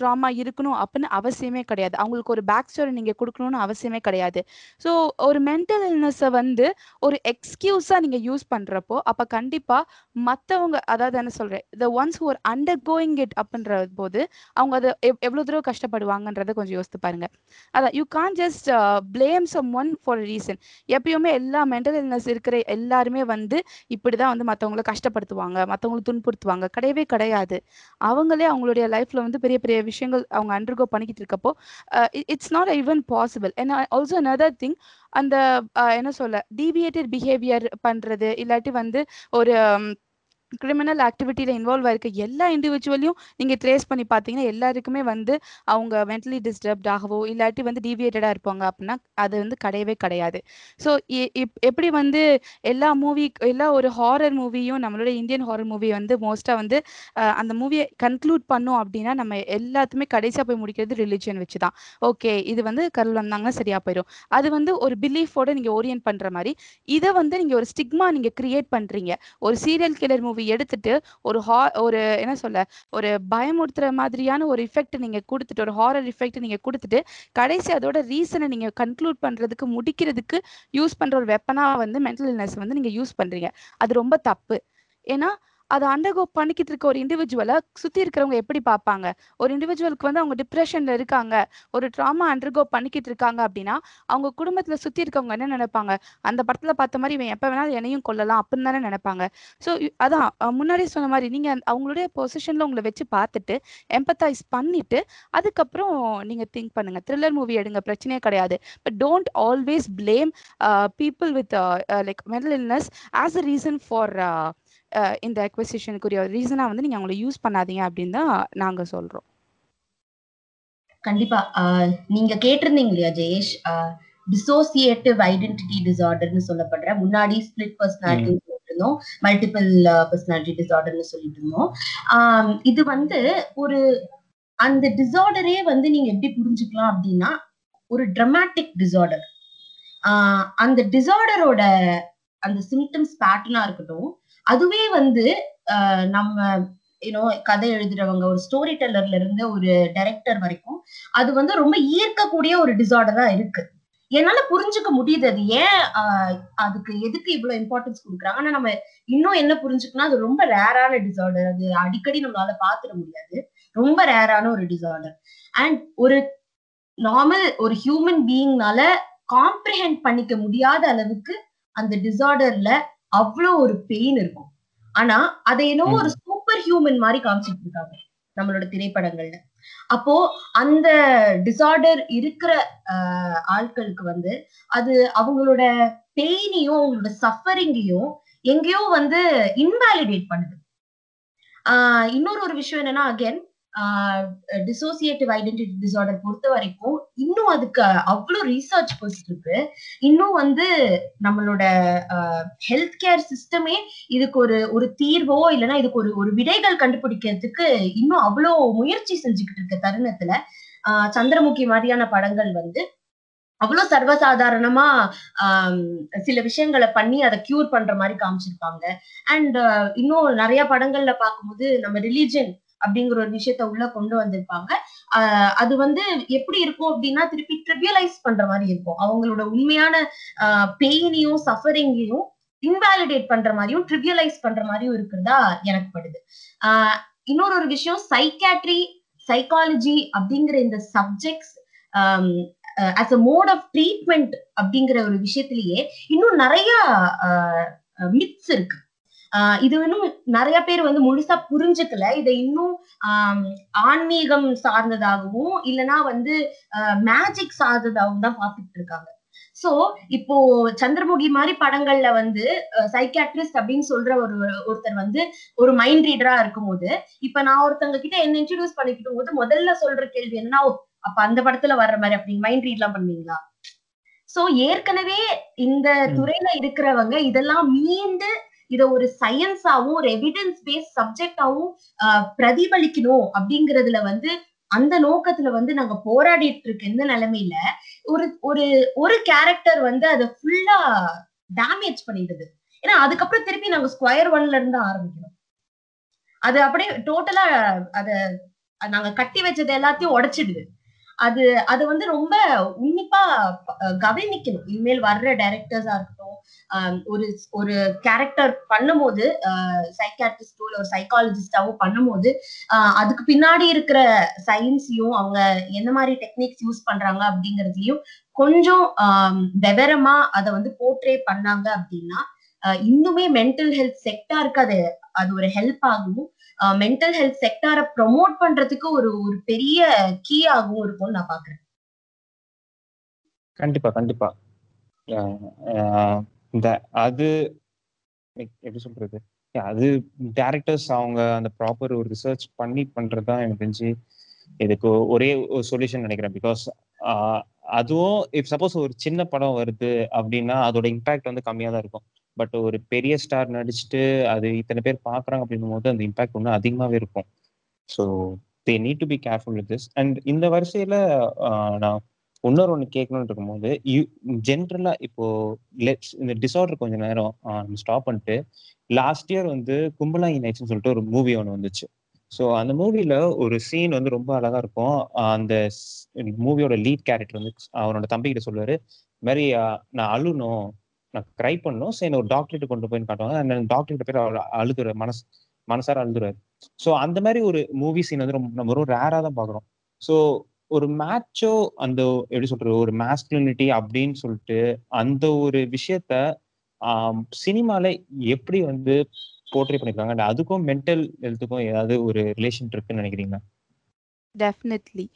ட்ராமா uh, இருக்கணும் அப்படின்னு அவசியமே கிடையாது. அவங்களுக்கு ஒரு பேக் ஸ்டோரி நீங்கள் கொடுக்கணும்னு அவசியமே கிடையாது. ஸோ ஒரு மென்டல் இல்னஸை வந்து ஒரு எக்ஸ்கியூஸா நீங்க யூஸ் பண்றப்போ அப்ப கண்டிப்பா மத்தவங்க அதாவது என்ன சொல்றேன் the ones who are undergoing it அப்படின்ற போது அவங்க அதை எவ்- எவ்வளவு தூரம் கஷ்டப்படுவாங்கன்றத கொஞ்சம் யோசித்து பாருங்க. அதான் you can just blame someone for reason எப்பயுமே எல்லா மென்டல் இல்னஸ் இருக்கிற எல்லாருமே வந்து இப்படிதான் வந்து மத்தவங்கள கஷ்டப்படுத்துவாங்க மத்தவங்களை துன்புறுத்துவாங்க. கிடையவே கிடையாது. அவங்களே அவங்களுடைய லைஃப்ல வந்து பெரிய பெரிய விஷயங்கள் அவங்க அண்டர்கோ பண்ணிக்கிட்டு இருக்கப்போ it's not even possible and also another thing அந்த என்ன சொல்ல டீவியேட்டட் பிஹேவியர் பண்றது இல்லாட்டி வந்து ஒரு கிரிமினல் ஆக்டிவிட்டியில் இன்வால்வ் ஆயிருக்க எல்லா இண்டிவிஜுவலையும் நீங்கள் ட்ரேஸ் பண்ணி பார்த்தீங்கன்னா எல்லாருக்குமே வந்து அவங்க மென்டலி டிஸ்டர்ப்ட் ஆகவோ இல்லாட்டி வந்து டிவியேட்டடாக இருப்பாங்க அப்படின்னா அது வந்து கிடையவே கிடையாது. ஸோ எப்படி வந்து எல்லா மூவி எல்லா ஒரு ஹாரர் மூவியும் நம்மளோட இந்தியன் ஹாரர் மூவி வந்து மோஸ்ட்டாக வந்து அந்த மூவியை கன்க்ளூட் பண்ணோம் அப்படின்னா நம்ம எல்லாத்துமே கடைசியாக போய் முடிக்கிறது ரிலிஜியன் வச்சு தான் ஓகே இது வந்து கடவுள் வந்தாங்கன்னா சரியாக போயிடும் அது வந்து ஒரு பிலீஃபோட நீங்கள் ஓரியன்ட் பண்ணுற மாதிரி இதை வந்து நீங்கள் ஒரு ஸ்டிக்மா நீங்கள் கிரியேட் பண்ணுறீங்க ஒரு சீரியல் கில்லர் மூவி எடுத்துட்டு ஒரு ஹா ஒரு என்ன சொல்ல ஒரு பயமுறுத்துற மாதிரியான ஒரு இஃபெக்ட் நீங்க கொடுத்துட்டு ஒரு ஹாரர் இஃபெக்ட் நீங்க கொடுத்துட்டு கடைசி அதோட ரீசனை நீங்க கன்க்ளூட் பண்றதுக்கு முடிக்கிறதுக்கு யூஸ் பண்ற ஒரு வெப்பனா வந்து மென்டல் இல்னஸ் வந்து நீங்க யூஸ் பண்றீங்க. அது ரொம்ப தப்பு. ஏன்னா அதை அண்டர்கோ பண்ணிக்கிட்டு இருக்க ஒரு இண்டிவிஜுவலை சுத்தி இருக்கிறவங்க எப்படி பார்ப்பாங்க? ஒரு இண்டிவிஜுவலுக்கு வந்து அவங்க டிப்ரெஷன்ல இருக்காங்க ஒரு ட்ராமா அண்டர்கோ பண்ணிக்கிட்டு இருக்காங்க அப்படின்னா அவங்க குடும்பத்துல சுத்தி இருக்கவங்க என்ன நினைப்பாங்க? அந்த படத்துல பார்த்த மாதிரி இவன் எப்ப வேணாலும் என்னையும் கொல்லலாம் அப்படின்னு தானே நினைப்பாங்க. ஸோ அதான் முன்னாடியே சொன்ன மாதிரி நீங்க அவங்களுடைய பொசிஷன்ல உங்களை வச்சு பார்த்துட்டு எம்பத்தைஸ் பண்ணிட்டு அதுக்கப்புறம் நீங்க திங்க் பண்ணுங்க. த்ரில்லர் மூவி எடுங்க பிரச்சனையே கிடையாது. But don't always blame people with like mental illness as a reason for இந்த அக்வசிஷனுக்குரிய ரீசனா வந்து நீங்க அவங்கள யூஸ் பண்ணாதீங்க அப்படின்னு தான் நாங்க சொல்றோம். கண்டிப்பா. நீங்க கேட்டிருந்தீங்க இல்லையா ஜெயேஷ்? டிசோசியேட்டிவ் ஐடென்டிட்டி டிசார்டர்னு சொல்லப்படுற முன்னாடி ஸ்பிளிட் பர்சனாலிட்டி சொல்லிட்டு இருந்தோம் மல்டிபிள் பர்சனாலிட்டி டிசார்டர்னு சொல்லிட்டு இருந்தோம் இது வந்து ஒரு அந்த டிசார்டரே வந்து நீங்க எப்படி புரிஞ்சுக்கலாம் அப்படின்னா ஒரு ட்ரமாட்டிக் டிசார்டர் அந்த டிசார்டரோட அந்த சிம்டம்ஸ் பேட்டர்னா இருக்கட்டும் அதுவே வந்து நம்ம யூனோ கதை எழுதுறவங்க ஒரு ஸ்டோரி டெல்லர்ல இருந்து ஒரு டைரக்டர் வரைக்கும் அது வந்து ரொம்ப ஈர்க்கக்கூடிய ஒரு டிசார்டரா இருக்கு. என்னால புரிஞ்சுக்க முடியுது அது ஏன் அதுக்கு எதுக்கு இவ்வளவு இம்பார்ட்டன்ஸ் கொடுக்குறாங்க? ஆனா நம்ம இன்னும் என்ன புரிஞ்சுக்கணும் அது ரொம்ப ரேரான டிசார்டர் அது அடிக்கடி நம்மளால பாத்துட முடியாது. ரொம்ப ரேரான ஒரு டிசார்டர் அண்ட் ஒரு நார்மல் ஒரு ஹியூமன் பீயிங்னால காம்ப்ரிஹெண்ட் பண்ணிக்க முடியாத அளவுக்கு அந்த டிசார்டர்ல அவ்வளோ ஒரு பெயின் இருக்கும். ஆனா அதை என்னவோ ஒரு சூப்பர் ஹியூமன் மாதிரி காமிச்சிட்டு இருக்காங்க நம்மளோட திரைப்படங்கள்ல. அப்போ அந்த டிசார்டர் இருக்கிற ஆட்களுக்கு வந்து அது அவங்களோட பெயினையும் அவங்களோட சஃபரிங்கையும் எங்கேயோ வந்து இன்வாலிடேட் பண்ணுது. ஆஹ் இன்னொரு ஒரு விஷயம் என்னன்னா அகைன் டிசோசியேட்டிவ் ஐடென்டிட்டி டிசார்டர் பொறுத்த வரைக்கும் இன்னும் அதுக்கு அவ்வளோ ரீசர்ச் போயிட்டு இருக்கு. இன்னும் வந்து நம்மளோட ஹெல்த் கேர் சிஸ்டமே இதுக்கு ஒரு ஒரு தீர்வோ இல்லைன்னா இதுக்கு ஒரு ஒரு விடைகள் கண்டுபிடிக்கிறதுக்கு இன்னும் அவ்வளோ முயற்சி செஞ்சுக்கிட்டு இருக்க தருணத்துல சந்திரமுகி மாதிரியான படங்கள் வந்து அவ்வளவு சர்வசாதாரணமா சில விஷயங்களை பண்ணி அதை கியூர் பண்ற மாதிரி காமிச்சிருப்பாங்க. அண்ட் இன்னும் நிறைய படங்கள்ல பார்க்கும்போது நம்ம ரிலீஜன் அப்படிங்கிற ஒரு விஷயத்த உள்ள கொண்டு வந்திருப்பாங்க. அது வந்து எப்படி இருக்கும் அப்படின்னா திருப்பி ட்ரிபியலைஸ் பண்ற மாதிரி இருக்கும். அவங்களோட உண்மையான பெயினையும் சஃபரிங்கையும் இன்வாலிடேட் பண்ற மாதிரியும் ட்ரிவியலைஸ் பண்ற மாதிரியும் இருக்கிறதா எனக்கு படுது. ஆஹ் இன்னொரு ஒரு விஷயம் சைக்காட்ரி சைக்காலஜி அப்படிங்கிற இந்த subjects as a mode of treatment அப்படிங்கிற ஒரு விஷயத்திலேயே இன்னும் நிறைய மித்ஸ் இருக்கு. ஆஹ் இது இன்னும் நிறைய பேர் வந்து முழுசா புரிஞ்சுக்கல. இதை இன்னும் ஆம், ஆன்மீகம் சார்ந்ததாகவும் இல்லைன்னா வந்து மேஜிக் சார்ந்ததாகவும் தான் பார்த்துட்டு இருக்காங்க. சோ இப்போ சந்திரமுகி மாதிரி படங்கள்ல வந்து சைக்காட்ரிஸ்ட் அப்படின்னு சொல்ற ஒரு ஒருத்தர் வந்து ஒரு மைண்ட் ரீடரா இருக்கும்போது இப்ப நான் ஒருத்தவங்க கிட்ட என்ன இன்ட்ரடியூஸ் பண்ணிக்கிட்டு போது முதல்ல சொல்ற கேள்வி என்னன்னா "ஓ, அப்ப அந்த படத்துல வர்ற மாதிரி அப்படி மைண்ட் ரீட் எல்லாம் பண்ணுவீங்களா? சோ ஏற்கனவே இந்த. துறையில இருக்கிறவங்க இதெல்லாம் மீண்டு இத ஒரு சயின்ஸாவும் ஒரு எவிடன்ஸ் பேஸ் சப்ஜெக்டாவும் பிரதிபலிக்கணும் அப்படிங்கறதுல வந்து அந்த நோக்கத்துல வந்து நாங்க போராடிட்டு இருக்க இந்த நிலைமையில ஒரு ஒரு ஒரு கேரக்டர் வந்து அதை ஃபுல்லா டேமேஜ் பண்ணிடுது. ஏன்னா அதுக்கப்புறம் திருப்பி நாங்க ஸ்கொயர் ஒன்ல இருந்து ஆரம்பிக்கணும். அது அப்படியே டோட்டலா அத நாங்க கட்டி வச்சது எல்லாத்தையும் உடைச்சிடுது. அது அது வந்து ரொம்ப உன்னிப்பா கவனிக்கணும். இனிமேல் வர்ற டைரக்டர்ஸா இருக்கட்டும் ஒரு ஒரு கேரக்டர் பண்ணும்போது சைக்காட்ரிஸ்டோ இல்ல ஒரு சைக்காலஜிஸ்டாவோ பண்ணும்போது அதுக்கு பின்னாடி இருக்கிற சயின்ஸையும் அவங்க என்ன மாதிரி டெக்னிக்ஸ் யூஸ் பண்றாங்க அப்படிங்கறதையும் கொஞ்சம் விவரமா அதை வந்து போர்ட்ரே பண்ணாங்க அப்படின்னா இன்னுமே மென்டல் ஹெல்த் செக்டாருக்கு அது அது ஒரு ஹெல்ப் ஆகும். மென்டல் ஹெல்த் செக்டாரை ப்ரொமோட் பண்றதுக்கு ஒரு ஒரு பெரிய கீ ஆகும் இருக்கும்னு நான் பாக்குறேன் கண்டிப்பா கண்டிப்பா. ஆஹ் ஆஹ் இந்த அது எப்படி சொல்றது? அது டேரக்டர்ஸ் அவங்க அந்த ப்ராப்பர் ஒரு ரிசர்ச் பண்ணி பண்றது தான் எனக்கு தெரிஞ்சு இதுக்கு ஒரே ஒரு சொல்யூஷன் நினைக்கிறேன். பிகாஸ் அதுவும் இப் சப்போஸ் ஒரு சின்ன படம் வருது அப்படின்னா அதோட இம்பாக்ட் வந்து கம்மியாக தான் இருக்கும். பட் ஒரு பெரிய ஸ்டார் நடிச்சுட்டு அது இத்தனை பேர் பார்க்குறாங்க அப்படின்னும் போது அந்த இம்பாக்ட் இன்னும் அதிகமாகவே இருக்கும். So they need to be careful with this and இந்த வரிசையில் நான் இன்னொரு ஒன்று கேட்கணும்னு இருக்கும்போது ஜென்ரலாக இப்போ லெட்ஸ் இந்த டிசார்டர் கொஞ்ச நேரம் நம்ம ஸ்டாப் பண்ணிட்டு லாஸ்ட் இயர் வந்து கும்பலா நைட்ஸ்னு சொல்லிட்டு ஒரு மூவி ஒன்று வந்துச்சு. ஸோ அந்த மூவியில் ஒரு சீன் வந்து ரொம்ப அழகா இருக்கும். அந்த மூவியோட லீட் கேரக்டர் வந்து அவனோட தம்பிக்கிட்ட சொல்லுவாரு மாதிரி நான் அழுணும் நான் க்ரை பண்ணும். சரி ஒரு டாக்டர்கிட்ட கொண்டு போய் காட்டுவாங்க. அந்த டாக்டர்கிட்ட போய் அவர் மனசு மனசார அழுதுறாரு ஸோ அந்த மாதிரி ஒரு மூவி சீன் வந்து ரொம்ப நம்ம ரொம்ப ரேராக தான் பாக்குறோம். ஸோ ஒரு மேட்சோ அந்த எப்படி சொல்றது ஒரு மேஸ்குலினிட்டி அப்படின்னு சொல்லிட்டு அந்த ஒரு விஷயத்த சினிமால எப்படி வந்து போர்ட்ரே பண்ணிருக்காங்க? அதுக்கும் மென்டல் ஹெல்த்துக்கும் ஏதாவது ஒரு ரிலேஷன் இருக்குன்னு நினைக்கிறீங்களா? டெஃபினெட்லி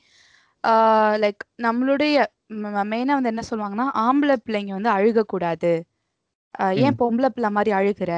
லைக் நம்மளுடைய மெயினா வந்து என்ன சொல்லுவாங்கன்னா ஆம்பளை பிள்ளைங்க வந்து அழுகக்கூடாது. ஏன் பொம்பளை பிள்ளை மாதிரி அழுகுற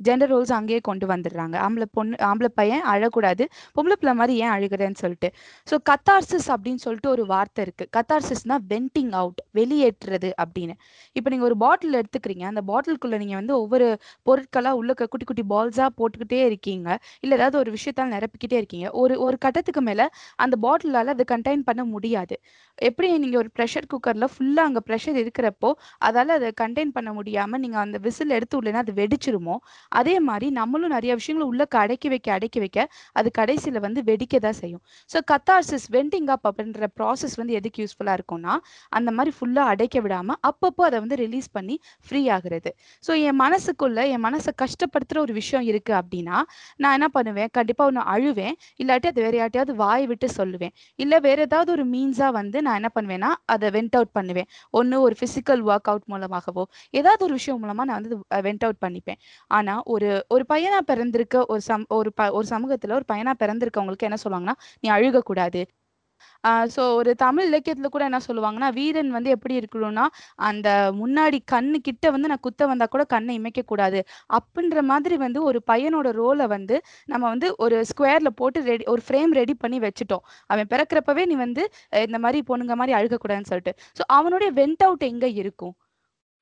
ஜெண்டர் ரோல்ஸ் அங்கேயே கொண்டு வந்துடுறாங்க. ஆம்பளை பொண்ணு ஆம்பளை பையன் அழக்கூடாது. பொம்பளை பிள்ளை மாதிரி ஏன் அழுகுறேன்னு சொல்லிட்டு. ஸோ கத்தார்சிஸ் அப்படின்னு சொல்லிட்டு ஒரு வார்த்தை இருக்கு. கத்தார்சிஸ்னா வெண்டிங் அவுட் வெளியேற்றுறது அப்படின்னு. இப்போ நீங்க ஒரு பாட்டில் எடுத்துக்கிறீங்க. அந்த பாட்டிலுக்குள்ள நீங்க வந்து ஒவ்வொரு பொருட்களாக உள்ள குட்டி குட்டி பால்ஸா போட்டுக்கிட்டே இருக்கீங்க. இல்லை ஏதாவது ஒரு விஷயத்தால் நிரப்பிக்கிட்டே இருக்கீங்க. ஒரு ஒரு கட்டத்துக்கு மேல அந்த பாட்டிலால அதை கண்டெயின் பண்ண முடியாது. எப்படி நீங்க ஒரு ப்ரெஷர் குக்கர்ல ஃபுல்லா அங்கே ப்ரெஷர் இருக்கிறப்போ அதால அதை கண்டெயின் பண்ண முடியாம நீங்க அந்த விசில் எடுத்து உள்ளேன்னா அது வெடிச்சிருமோ அதே மாதிரி நம்மளும் நிறைய விஷயங்களை உள்ள அடக்கி வைக்க அடக்கி வைக்க அது கடைசியில வந்து வெடிக்க தான் செய்யும். ஸோ கத்தார்சிஸ் வெண்டிங் அப் அப்படின்ற ப்ராசஸ் வந்து எதுக்கு யூஸ்ஃபுல்லா இருக்கும்னா அந்த மாதிரி ஃபுல்லா அடைக்க விடாம அப்பப்போ அதை வந்து ரிலீஸ் பண்ணி ஃப்ரீ ஆகுறது. ஸோ என் மனசுக்குள்ள என் மனசை கஷ்டப்படுத்துற ஒரு விஷயம் இருக்கு அப்படின்னா நான் என்ன பண்ணுவேன்? கண்டிப்பா ஒன்று அழுவேன். இல்லாட்டி அது வேற யார்ட்டையாவது வாய் விட்டு சொல்லுவேன். இல்ல வேற ஏதாவது ஒரு மீன்ஸா வந்து நான் என்ன பண்ணுவேன்னா அதை வெண்ட் அவுட் பண்ணுவேன். ஒன்று ஒரு ஃபிசிக்கல் ஒர்க் அவுட் மூலமாகவோ ஏதாவது ஒரு விஷயம் மூலமா நான் வந்து வெண்ட் அவுட் பண்ணிப்பேன். ஆனா ஒரு ஒரு பையனா பிறந்திருக்க ஒரு சம் ஒரு ப ஒரு சமூகத்துல ஒரு பையனா பிறந்திருக்கவங்களுக்கு என்ன சொல்லுவாங்கன்னா நீ அழுகக்கூடாது. ஸோ ஒரு தமிழ் இலக்கியத்துல கூட என்ன சொல்லுவாங்கன்னா வீரன் வந்து எப்படி இருக்கணும்னா அந்த முன்னாடி கண்ணு கிட்ட வந்து நான் குத்த வந்தா கூட கண்ணை இமைக்க கூடாது அப்படின்ற மாதிரி வந்து ஒரு பையனோட ரோலை வந்து நம்ம வந்து ஒரு ஸ்கொயர்ல போட்டு ரெடி ஒரு ஃப்ரேம் ரெடி பண்ணி வச்சுட்டோம். அவன் பிறக்கிறப்பவே நீ வந்து இந்த மாதிரி பொண்ணுங்க மாதிரி அழுகக்கூடாதுன்னு சொல்லிட்டு. ஸோ அவனுடைய வெண்ட் அவுட் எங்க இருக்கும்?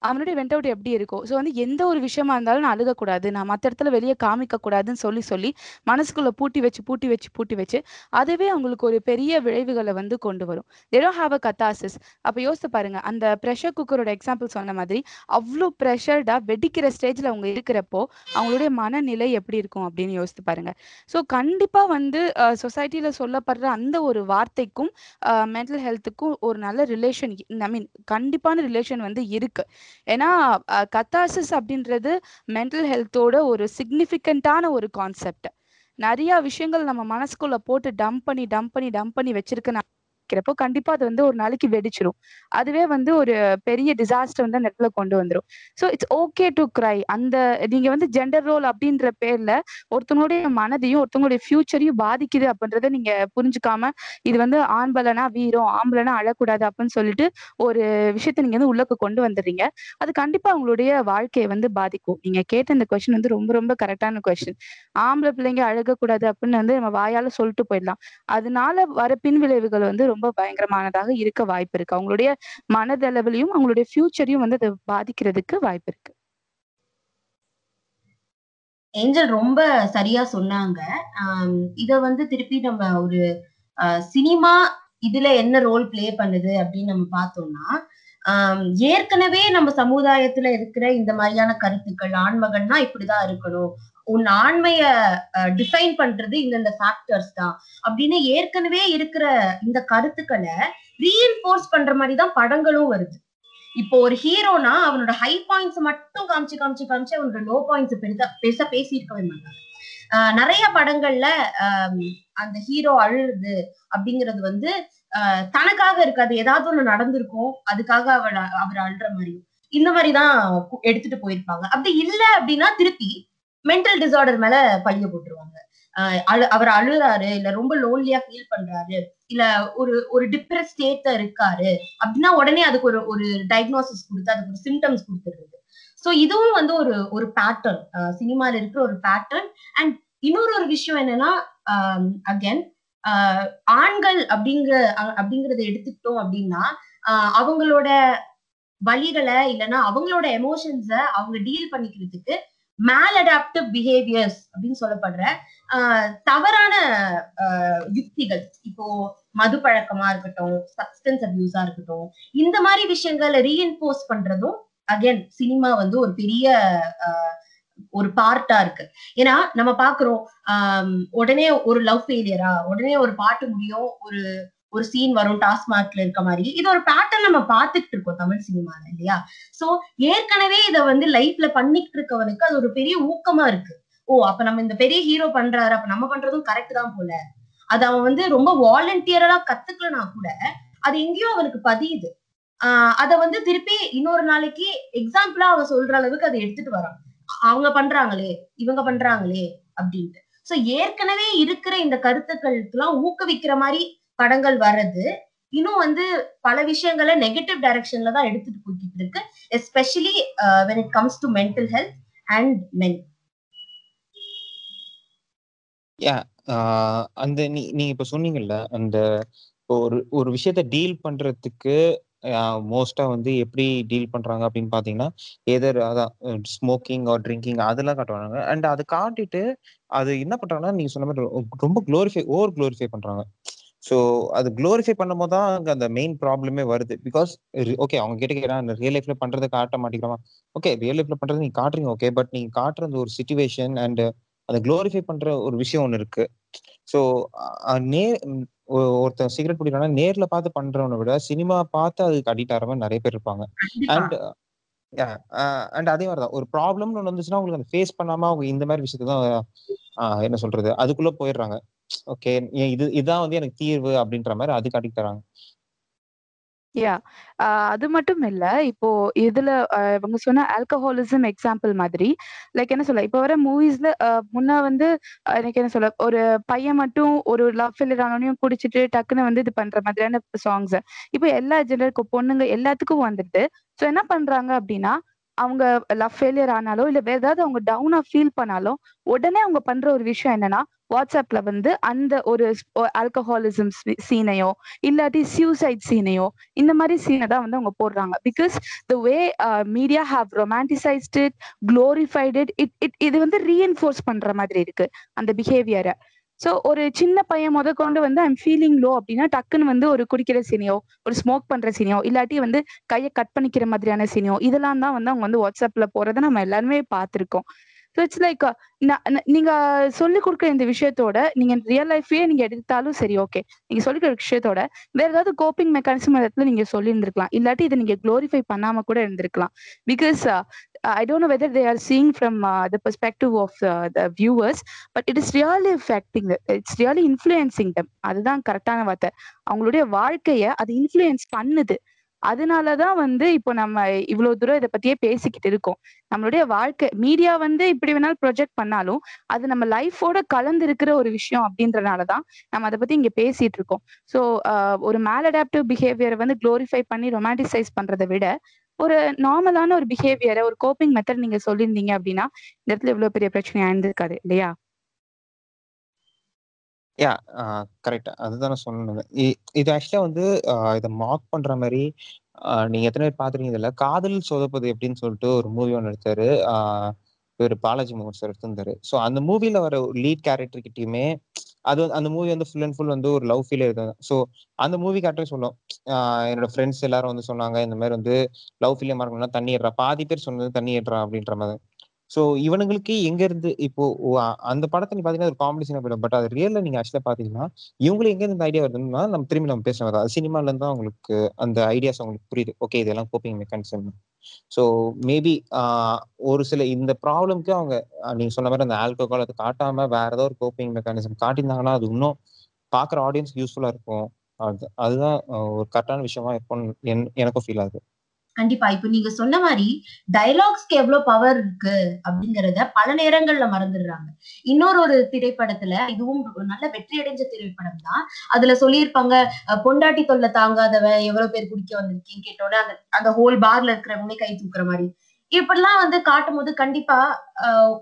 அவனுடைய வெண்ட் அவுட் எப்படி இருக்கும் ஸோ வந்து எந்த ஒரு விஷயமா இருந்தாலும் நான் அழுகக்கூடாது. நான் மற்ற இடத்துல வெளியே காமிக்க கூடாதுன்னு சொல்லி சொல்லி மனசுக்குள்ள பூட்டி வச்சு பூட்டி வச்சு பூட்டி வச்சு அதுவே அவங்களுக்கு ஒரு பெரிய விளைவுகளை வந்து கொண்டு வரும். தேடோ ஹாவ் அ கத்தாசிஸ் அப்போ யோசித்து பாருங்க. அந்த ப்ரெஷர் குக்கரோட எக்ஸாம்பிள் சொன்ன மாதிரி அவ்வளோ ப்ரெஷர்டா வெடிக்கிற ஸ்டேஜ்ல அவங்க இருக்கிறப்போ அவங்களுடைய மனநிலை எப்படி இருக்கும் அப்படின்னு யோசித்து பாருங்க. ஸோ கண்டிப்பா வந்து சொசைட்டில சொல்லப்படுற அந்த ஒரு வார்த்தைக்கும் மென்டல் ஹெல்த்துக்கும் ஒரு நல்ல ரிலேஷன் ஐ மீன் கண்டிப்பான ரிலேஷன் வந்து இருக்கு. ஏன்னா கத்தாசிஸ் அப்படின்றது மென்டல் ஹெல்த்தோட ஒரு சிக்னிஃபிகண்ட்டான ஒரு கான்செப்ட் நிறைய விஷயங்கள் நம்ம மனசுக்குள்ள போட்டு டம்ப் பண்ணி டம்ப் பண்ணி டம்ப் பண்ணி வச்சிருக்கேன் வைக்கிறப்போ கண்டிப்பா அது வந்து ஒரு நாளைக்கு வெடிச்சிரும். அதுவே வந்து ஒரு பெரிய டிசாஸ்டர் வந்து அந்த இடத்துல கொண்டு வந்துரும். So it's okay to cry அந்த நீங்க வந்து ஜெண்டர் ரோல் அப்படின்ற பேர்ல ஒருத்தவங்களுடைய மனதையும் ஒருத்தவங்களுடைய ஃபியூச்சரையும் பாதிக்குது அப்படின்றத நீங்க புரிஞ்சுக்காம இது வந்து ஆண்பலனா வீரம் ஆம்பளனா அழக்கூடாது அப்படின்னு சொல்லிட்டு ஒரு விஷயத்த நீங்க வந்து உள்ளக்கு கொண்டு வந்துடுறீங்க. அது கண்டிப்பா உங்களுடைய வாழ்க்கையை வந்து பாதிக்கும். நீங்க கேட்ட இந்த கொஸ்டின் வந்து ரொம்ப ரொம்ப கரெக்டான கொஸ்டின் ஆம்பளை பிள்ளைங்க அழகக்கூடாது அப்படின்னு வந்து நம்ம வாயால சொல்லிட்டு போயிடலாம். அதனால வர பின் விளைவுகள் வந்து ரொம்ப பயங்கரமானதாக இருக்க வாய்ப்பு இருக்கு. அவங்களுடைய மனதளவிலையும் அவங்களுடைய ஃபியூச்சரையும் வந்து அதை பாதிக்கிறதுக்கு வாய்ப்பு இருக்கு. ஏஞ்சல் ரொம்ப சரியா சொன்னாங்க. இத வந்து திருப்பி நம்ம ஒரு சினிமா இதுல என்ன ரோல் பிளே பண்ணுது அப்படின்னு நம்ம பார்த்தோம்னா ஏற்கனவே நம்ம சமுதாயத்துல இருக்கிற இந்த மாதிரியான கருத்துக்கள் ஆண்மகன்னா இப்படிதான் இருக்கணும். உன் ஆண்மைய டிஃபைன் பண்றது இந்தந்த ஃபேக்டர்ஸ் தான். அப்படின்னு ஏற்கனவே இருக்கிற இந்த கருத்துக்களை ரீஎன்ஃபோர்ஸ் பண்ற மாதிரி தான் படங்களும் வருது. இப்போ ஒரு ஹீரோனா அவனோட ஹை பாயிண்ட்ஸ் மட்டும் காமிச்சு காமிச்சு காமிச்சு அவனோட லோ பாயிண்ட்ஸ் பெருசா பெருசா பேசியிருக்கவே மாட்டாங்க நிறைய படங்கள்ல அந்த ஹீரோ அழுது அப்படிங்கிறது வந்து தனக்காக இருக்காது. ஏதாவது ஒண்ணு நடந்திருக்கும். அதுக்காக அவர் அவர் அழுற மாதிரியும். இந்த மாதிரிதான் எடுத்துட்டு போயிருப்பாங்க. அப்படி இல்ல அப்படின்னா திருப்பி மென்டல் டிசார்டர் மேல பழிய போட்டுருவாங்க. அழு அவர் அழுறாரு இல்ல ரொம்ப லோன்லியா ஃபீல் பண்றாரு இல்ல ஒரு ஒரு டிப்ரெஸ் ஸ்டேட்ல இருக்காரு அப்படின்னா உடனே அதுக்கு ஒரு ஒரு டயக்னோசிஸ் கொடுத்து அதுக்கு ஒரு சிம்டம்ஸ் கொடுத்துருது ஸோ இதுவும் வந்து ஒரு ஒரு பேட்டர்ன் சினிமால இருக்கிற ஒரு பேட்டர்ன் அண்ட் இன்னொரு ஒரு விஷயம் என்னன்னா அகேன் ஆண்கள் அப்படிங்கிற அப்படிங்கறத எடுத்துக்கிட்டோம் அப்படின்னா அவங்களோட வழிகளை இல்லைன்னா அவங்களோட எமோஷன்ஸை அவங்க டீல் பண்ணிக்கிறதுக்கு மேல் அடாப்டிவ் பிஹேவியர்ஸ் அப்படின்னு சொல்லப்படுற தவறான யுக்திகள். இப்போ மது பழக்கமா இருக்கட்டும் சப்ஸ்டன்ஸ் அபியூஸா இருக்கட்டும் இந்த மாதிரி விஷயங்களை ரீஎன்போர்ஸ் பண்றதும் அகைன் சினிமா வந்து ஒரு பெரிய ஒரு பார்ட்டா இருக்கு. ஏன்னா நம்ம பாக்குறோம் ஆஹ் உடனே ஒரு லவ் ஃபெயிலியரா உடனே ஒரு பாட்டு முடியும் ஒரு ஒரு சீன் வரும் டாஸ்மாக்ல இருக்க மாதிரி. இது ஒரு பேட்டர்ன் நம்ம பார்த்துட்டு இருக்கோம் தமிழ் சினிமால இல்லையா? சோ ஏற்கனவே இத வந்து லைஃப்ல பண்ணிட்டு இருக்கவனுக்கு அது ஒரு பெரிய ஊக்கமா இருக்கு. ஓ அப்ப நம்ம இந்த பெரிய ஹீரோ பண்றாரு அப்ப நம்ம பண்றதும் கரெக்ட் தான் போல. அது அவன் வந்து ரொம்ப வாலண்டியரா கத்துக்கலனா கூட அது எங்கேயோ அவனுக்கு பதியுது. ஆஹ் அத வந்து திருப்பி இன்னொரு நாளைக்கு எக்ஸாம்பிளா அவன் சொல்ற அளவுக்கு அதை எடுத்துட்டு வரான். அவங்க பண்றாங்களே இவங்க பண்றாங்களே அப்படின்ட்டு. சோ ஏற்கனவே இருக்கிற இந்த கருத்துக்களுக்கு எல்லாம் ஊக்குவிக்கிற மாதிரி படங்கள் வர்றது இன்னும் வந்து பல விஷயங்களை நெகட்டிவ் டைரக்ஷன்ல தான் எடுத்துட்டு போய்கிட்டு இருக்கு. Especially when it comes to mental health and men அந்த நீ நீங்க இப்ப சொன்னீங்கல்ல அந்த ஒரு ஒரு விஷயத்த டீல் பண்றதுக்கு uh, மோஸ்டா வந்து எப்படி டீல் பண்றாங்க அப்படின்னு பாத்தீங்கன்னா எதர் அதான் ஸ்மோக்கிங் ஆர் ட்ரிங்கிங் அதெல்லாம் காட்டுவாங்க. அண்ட் அதை காட்டிட்டு அது என்ன பண்றாங்கன்னா நீங்க சொன்ன மாதிரி ரொம்ப குளோரிஃபை ஓவர் குளோரிஃபை பண்றாங்க. ஸோ அது குளோரிஃபை பண்ணும் போது தான் அங்கே அந்த மெயின் ப்ராப்ளமே வருது. பிகாஸ் ஓகே அவங்க கிட்ட கேட்டா ரியல் லைஃப்ல பண்றதை காட்ட மாட்டேங்கிறோமா? ஓகே ரியல் லைஃப்ல பண்றது நீங்க காட்டுறீங்க ஓகே பட் நீங்க காட்டுற அந்த ஒரு சுச்சுவேஷன் அண்ட் அதை குளோரிஃபை பண்ற ஒரு விஷயம் ஒன்று இருக்கு. ஸோ நே ஒருத்தன் சிகரெட் பிடிக்கிறான்னா நேர்ல பார்த்து பண்றவனை விட சினிமா பார்த்து அதுக்கு அடிக்ட் ஆகிற மாதிரி நிறைய பேர் இருப்பாங்க. அண்ட் அண்ட் அதே மாதிரிதான் ஒரு ப்ராப்ளம்னு ஒன்று வந்துச்சுன்னா அவங்களுக்கு அந்த ஃபேஸ் பண்ணாம அவங்க இந்த மாதிரி விஷயத்த தான் என்ன சொல்றது அதுக்குள்ள போயிடுறாங்க. ஓகே இது இதான் வந்து எனக்கு தீர்வு அப்படின்ற மாதிரி அது காட்டி தராங்க. யா அது மட்டும் இல்ல இப்போ இதுல இவங்க சொன்ன ஆல்கஹாலிசம் எக்ஸாம்பிள் மாதிரி லைக் என்ன சொல்ல இப்போ வர மூவிஸ்ல முன்ன வந்து எனக்கு என்ன சொல்ல ஒரு பையன் மட்டும் ஒரு லவ் ஃபெயிலியர் ஆனோனையும் குடிச்சிட்டு டக்குன்னு வந்து இது பண்ற மாதிரியான சாங்ஸ் இப்போ எல்லா ஜெனருக்கு பொண்ணுங்க எல்லாத்துக்கும் வந்துடுது. ஸோ என்ன பண்றாங்க அப்படின்னா அவங்க லவ் ஃபெயிலியர் ஆனாலோ இல்ல வேற ஏதாவது அவங்க டவுனா ஃபீல் பண்ணாலும் உடனே அவங்க பண்ற ஒரு விஷயம் என்னன்னா வாட்ஸ்அப்ல வந்து அந்த ஒரு ஆல்கஹாலிசம் சீனையோ இல்லாட்டி சியூசைட் சீனையோ இந்த மாதிரி சீனை தான் வந்து அவங்க போடுறாங்க. Because the way media have romanticised it glorified it it it இது வந்து ரீஎன்ஃபோர்ஸ் பண்ற மாதிரி இருக்கு அந்த பிஹேவியரை ஸோ ஒரு சின்ன பையன் முத கொண்டு வந்து ஐம் ஃபீலிங் லோ அப்படின்னா டக்குன்னு வந்து ஒரு குடிக்கிற சீனியோ ஒரு ஸ்மோக் பண்ற சீனியோ இல்லாட்டி வந்து கையை கட் பண்ணிக்கிற மாதிரியான சீனியோ இதெல்லாம் தான் வந்து அவங்க வந்து வாட்ஸ்அப்ல போறதை நம்ம எல்லாருமே பார்த்துருக்கோம். ஸோ இட்ஸ் லைக் நீங்க சொல்லிக் கொடுக்குற இந்த விஷயத்தோட நீங்க ரியல் லைஃபே நீங்க எடுத்தாலும் சரி ஓகே நீங்க சொல்லிக் கொடுக்குற விஷயத்தோட வேற ஏதாவது கோப்பிங் மெக்கானிசம் இடத்துல நீங்க சொல்லி இருந்திருக்கலாம் இல்லாட்டி இதை நீங்க குளோரிஃபை பண்ணாம கூட இருந்திருக்கலாம். Because I don't know whether they are seeing from the perspective of the viewers but it is really is it's really them. It's அதுதான் கரெக்டான வார்த்தை. அவங்களுடைய வாழ்க்கைய அது இன்ஃப்ளூயன்ஸ் பண்ணுது. அதனாலதான் வந்து இப்போ நம்ம இவ்வளவு தூரம் இதை பத்தியே பேசிக்கிட்டு இருக்கோம். நம்மளுடைய வாழ்க்கை மீடியா வந்து இப்படி வேணாலும் ப்ரொஜெக்ட் பண்ணாலும் அது நம்ம லைஃபோட கலந்து இருக்கிற ஒரு விஷயம் அப்படின்றனாலதான் நம்ம அதை பத்தி இங்க பேசிட்டு இருக்கோம். ஸோ ஒரு மேல் அடாப்டிவ் பிஹேவியரை வந்து குளோரிஃபை பண்ணி ரொமான்டிசைஸ் பண்றதை விட ஒரு நார்மலான ஒரு பிஹேவியரை ஒரு கோப்பிங் மெத்தட் நீங்க சொல்லியிருந்தீங்க அப்படின்னா இந்த இடத்துல இவ்வளவு பெரிய பிரச்சனை ஆயிருந்திருக்காது இல்லையா? Yeah correct. அதுதான் நான் சொன்னது இது ஆக்சுவலா வந்து இதை மார்க் பண்ற மாதிரி நீங்க எத்தனை பேர் பாத்துறீங்க இதுல காதல் சொதப்பது எப்படின்னு சொல்லிட்டு ஒரு மூவி ஒன்று எடுத்தாரு. இவர் பாலாஜி மோகன் சார் எடுத்திருந்தாரு. ஸோ அந்த மூவில வர லீட் கேரக்டர் கிட்டயுமே அது அந்த மூவி வந்து ஃபுல் அண்ட் ஃபுல் வந்து ஒரு லவ் ஃபீல் இருந்தது ஸோ அந்த மூவி கேரக்டரே சொல்லும். என்னோட ஃப்ரெண்ட்ஸ் எல்லாரும் வந்து சொன்னாங்க இந்த மாதிரி வந்து லவ் ஃபீலே மாறணும்னா தண்ணி ஏடுறா பாதி பேர் சொன்னது தண்ணி ஏடுறா அப்படின்ற மாதிரி. ஸோ இவனுங்களுக்கு எங்க இருந்து இப்போ அந்த படத்தை நீ பாத்தீங்கன்னா ஒரு காம்படிஷன் போயிடும். பட் அது ரியல்ல நீங்க ஆக்சுவலா பாத்தீங்கன்னா இவங்களுக்கு எங்க இருந்து ஐடியா வருதுன்னா நம்ம திரும்பி நம்ம பேச அது சினிமால இருந்து தான் அந்த ஐடியாஸ் அவங்களுக்கு புரியுது. ஓகே இதெல்லாம் கோப்பிங் மெக்கானிசம் ஸோ மேபி ஒரு சில இந்த ப்ராப்ளம்க்கு அவங்க நீங்க சொன்ன மாதிரி அந்த ஆல்கோகால் அதை காட்டாம வேற ஏதோ ஒரு கோப்பிங் மெக்கானிசம் காட்டியிருந்தாங்கன்னா அது இன்னும் பாக்குற ஆடியன்ஸ் யூஸ்ஃபுல்லா இருக்கும். அது அதுதான் ஒரு கரெக்டான விஷயமா இருக்கும்னு எனக்கும் ஃபீல் ஆகுது. கண்டிப்பா. இப்ப நீங்க சொன்ன மாதிரி டைலாக்ஸ்க்கு எவ்வளவு பவர் இருக்கு அப்படிங்கறத பல நேரங்கள்ல மறந்துடுறாங்க. இன்னொரு ஒரு திரைப்படத்துல இதுவும் நல்ல வெற்றி அடைஞ்ச திரைப்படம் தான். அதுல சொல்லியிருப்பாங்க பொண்டாட்டி தொல்லை தாங்காதவன் எவ்வளவு பேர் குடிக்க வந்திருக்கீங்க கேட்டோட அந்த அந்த ஹோல் பார்ல இருக்கிறவங்களே கை தூக்குற மாதிரி. இப்படிலாம் வந்து காட்டும் போது கண்டிப்பா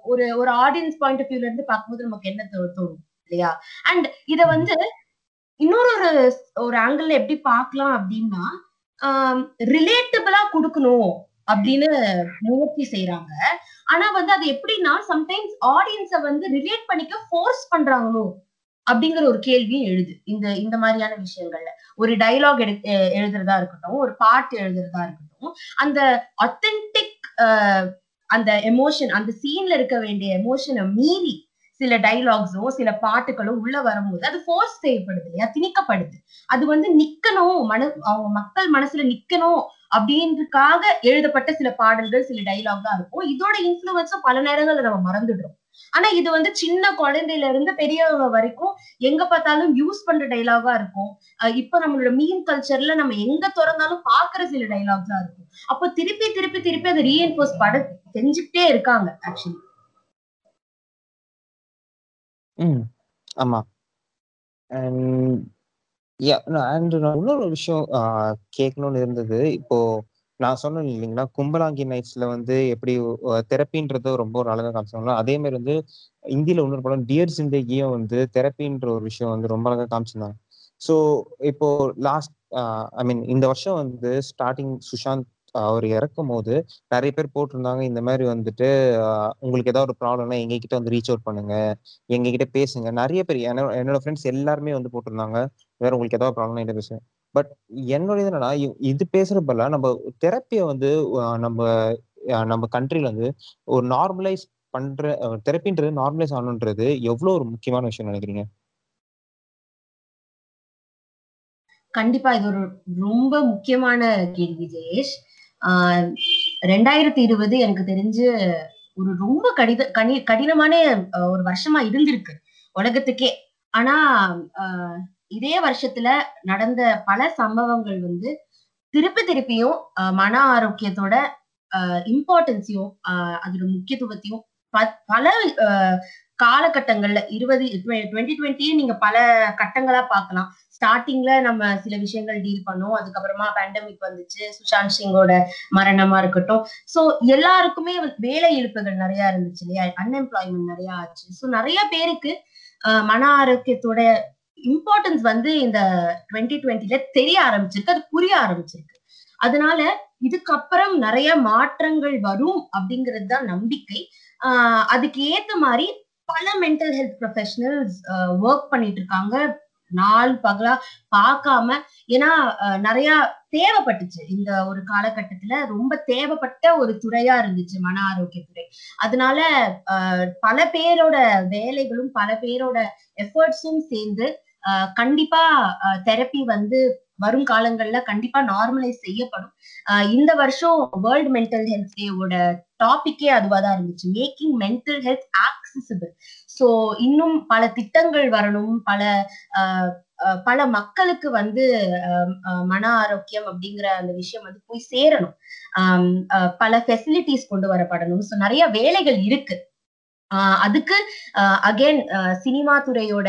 ஒரு ஒரு ஆடியன்ஸ் பாயிண்ட் ஆஃப் வியூல இருந்து பார்க்கும்போது நமக்கு என்ன தோணும் இல்லையா? அண்ட் இத வந்து இன்னொரு ஒரு ஒரு ஆங்கிள் எப்படி பார்க்கலாம் அப்படின்னா ரிலேட்டபிளா கொடுக்கணும் அப்படின்னு முயற்சி செய்யறாங்க ஆனா வந்து அது எப்படின்னா சம்டைம்ஸ் ஆடியன்ஸ வந்து ரிலேட் பண்ணிக்க ஃபோர்ஸ் பண்றாங்களோ அப்படிங்கிற ஒரு கேள்வியும் எழுது. இந்த இந்த மாதிரியான விஷயங்கள்ல. ஒரு டைலாக் எடு எழுதுறதா இருக்கட்டும் ஒரு பாட்டு எழுதுறதா இருக்கட்டும் அந்த அத்தென்டிக் அந்த எமோஷன் அந்த சீன்ல இருக்க வேண்டிய எமோஷனை மீறி சில டைலாக்ஸோ சில பாட்டுகளோ உள்ள வரும்போது அது ஃபோர்ஸ் செய்யப்படுது இல்லையா? திணிக்கப்படுது. அது வந்து நிக்கணும் மன அவங்க மக்கள் மனசுல நிக்கணும் அப்படின்றதுக்காக எழுதப்பட்ட சில பாடல்கள் சில டைலாக் தான் இருக்கும். இதோட இன்ஃபுளுன்ஸும் பல நேரங்கள்ல நம்ம மறந்துடுறோம். ஆனா இது வந்து சின்ன குழந்தையில இருந்து பெரியவங்க வரைக்கும் எங்க பார்த்தாலும் யூஸ் பண்ற டைலாகா இருக்கும். இப்ப நம்மளோட மீன் கல்ச்சர்ல நம்ம எங்க திறந்தாலும் பாக்குற சில டைலாக்ஸா இருக்கும். அப்போ திருப்பி திருப்பி திருப்பி அதை ரீஎன்போர்ஸ் பட செஞ்சுக்கிட்டே இருக்காங்க ஆக்சுவலி ம். ஆமா. அண்ட் யா அண்ட் நான் இன்னொரு விஷயம் கேட்கணும்னு இருந்தது. இப்போ நான் சொன்னேன் இல்லைங்களா கும்பலாங்கி நைட்ஸ்ல வந்து எப்படி தெரப்பின்றது ரொம்ப ஒரு அழகா காமிச்சாங்களோ அதே மாதிரி வந்து இந்தியில இன்னொரு படம் டியர் சிந்தகியும் வந்து தெரப்பின்ற ஒரு விஷயம் வந்து ரொம்ப அழகா காமிச்சிருந்தாங்க. ஸோ இப்போ லாஸ்ட் ஐ மீன் இந்த வருஷம் வந்து ஸ்டார்டிங் சுஷாந்த் அவர் இறக்கும் போது நிறைய பேர் போட்டிருந்தாங்க. இந்த மாதிரி வந்துட்டு உங்களுக்கு ஏதாவது ஒரு ப்ராப்ளம்னா எங்க கிட்ட வந்து ரீச் அவுட் பண்ணுங்க. எங்க கிட்ட பேசுங்க. நிறைய பேர் என்னோட என்னோட ஃப்ரெண்ட்ஸ் எல்லாருமே வந்து போட்டிருந்தாங்க. வேற உங்களுக்கு ஏதாவது ப்ராப்ளம் என்ன பேசுங்க. பட் என்னோட இது என்னன்னா இது பேசுறப்பல நம்ம தெரப்பியை வந்து நம்ம நம்ம கண்ட்ரில வந்து ஒரு நார்மலைஸ் பண்ற தெரப்பின்றது நார்மலைஸ் ஆகணுன்றது எவ்வளவு ஒரு முக்கியமான விஷயம் நினைக்கிறீங்க? கண்டிப்பா இது ஒரு ரொம்ப முக்கியமான கேள்வி ஜெயேஷ். ஆஹ் ரெண்டாயிரத்தி இருபது எனக்கு தெரிஞ்சு ஒரு ரொம்ப கடித கனி கடினமான ஒரு வருஷமா இருந்திருக்கு உலகத்துக்கே. ஆனா ஆஹ், இதே வருஷத்துல நடந்த பல சம்பவங்கள் வந்து திருப்பி திருப்பியும் ஆஹ், மன ஆரோக்கியத்தோட இம்பார்ட்டன்ஸையும் அதோட முக்கியத்துவத்தையும் பல ஆஹ், காலகட்டங்கள்ல இருபது டுவெண்ட்டி டுவெண்ட்டியே நீங்க பல கட்டங்களா பார்க்கலாம். ஸ்டார்டிங்ல நம்ம சில விஷயங்கள் டீல் பண்ணோம். அதுக்கப்புறமா பேண்டமிக் வந்துச்சு. சுஷாந்த் சிங்கோட மரணமா இருக்கட்டும். சோ எல்லாருக்குமே வேலை இழப்புகள் நிறைய இருந்துச்சு இல்லையா? அன்எம்ப்ளாய்மெண்ட் நிறைய ஆச்சு. சோ நிறைய பேருக்கு ஆஹ், மன ஆரோக்கியத்தோட இம்பார்ட்டன்ஸ் வந்து இந்த டுவெண்ட்டி டுவெண்ட்டில தெரிய ஆரம்பிச்சிருக்கு. அது புரிய ஆரம்பிச்சிருக்கு. அதனால இதுக்கப்புறம் நிறைய மாற்றங்கள் வரும் அப்படிங்கிறது தான் நம்பிக்கை. அதுக்கு ஏத்த மாதிரி பல மென்டல் ஹெல்த் ப்ரொஃபஷனல்ஸ் ஒர்க் பண்ணிட்டு இருக்காங்க நாள் பகலா பார்க்காம ஏன்னா நிறைய தேவைப்பட்டுச்சு. இந்த ஒரு காலகட்டத்துல ரொம்ப தேவைப்பட்ட ஒரு துறையா இருந்துச்சு மன ஆரோக்கியத்துறை. அதனால பல பேரோட வேலைகளும் பல பேரோட எஃபர்ட்ஸும் சேர்ந்து கண்டிப்பா தெரப்பி வந்து வரும் காலங்கள்ல கண்டிப்பா நார்மலைஸ் செய்யப்படும். இந்த வருஷம் வேர்ல்ட் மென்டல் ஹெல்த் டேவோட டாபிக்கே அதுவா தான் இருந்துச்சு. Making mental health accessible so இன்னும் பல திட்டங்கள் வரணும். பல ஆஹ் பல மக்களுக்கு வந்து ஆஹ் மன ஆரோக்கியம் அப்படிங்கிற அந்த விஷயம் வந்து போய் சேரணும். ஆஹ் பல ஃபெசிலிட்டிஸ் கொண்டு வரப்படணும். ஸோ நிறைய வேலைகள் இருக்கு. ஆஹ் அதுக்கு அகைன் சினிமா துறையோட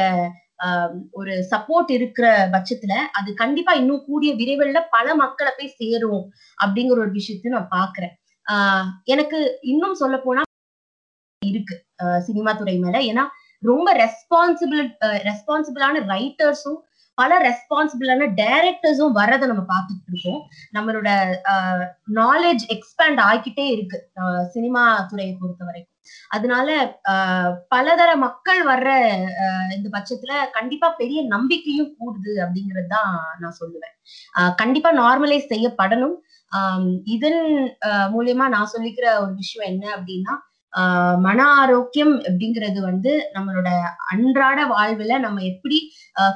ஒரு சப்போர்ட் இருக்கிற பட்சத்துல அது கண்டிப்பா இன்னும் கூடிய விரைவில் பல மக்களை போய் சேரும் அப்படிங்கிற ஒரு விஷயத்த நான் பாக்குறேன். ஆஹ் எனக்கு இன்னும் சொல்ல போனா இருக்கு சினிமா துறை மேல. ஏன்னா ரொம்ப ரெஸ்பான்சிபிள் ரெஸ்பான்சிபிளான ரைட்டர்ஸும் பல ரெஸ்பான்சிபிளான டைரக்டர்ஸும் வர்றதை நம்ம பார்த்துட்டு இருக்கோம். நம்மளோட நாலேஜ் எக்ஸ்பேண்ட் ஆகிக்கிட்டே இருக்கு சினிமா துறையை பொறுத்த வரைக்கும் அதனால பலதர மக்கள் வர்ற இந்த பட்சத்துல கண்டிப்பா பெரிய நம்பிக்கையும் கூடுது அப்படிங்கிறது தான் நான் சொல்லுவேன். ஆஹ் கண்டிப்பா நார்மலைஸ் செய்யப்படணும். ஆஹ் இதன் ஆஹ் மூலியமா நான் சொல்லிக்கிற ஒரு விஷயம் என்ன அப்படின்னா ஆஹ் மன ஆரோக்கியம் அப்படிங்கிறது வந்து நம்மளோட அன்றாட வாழ்வுல நம்ம எப்படி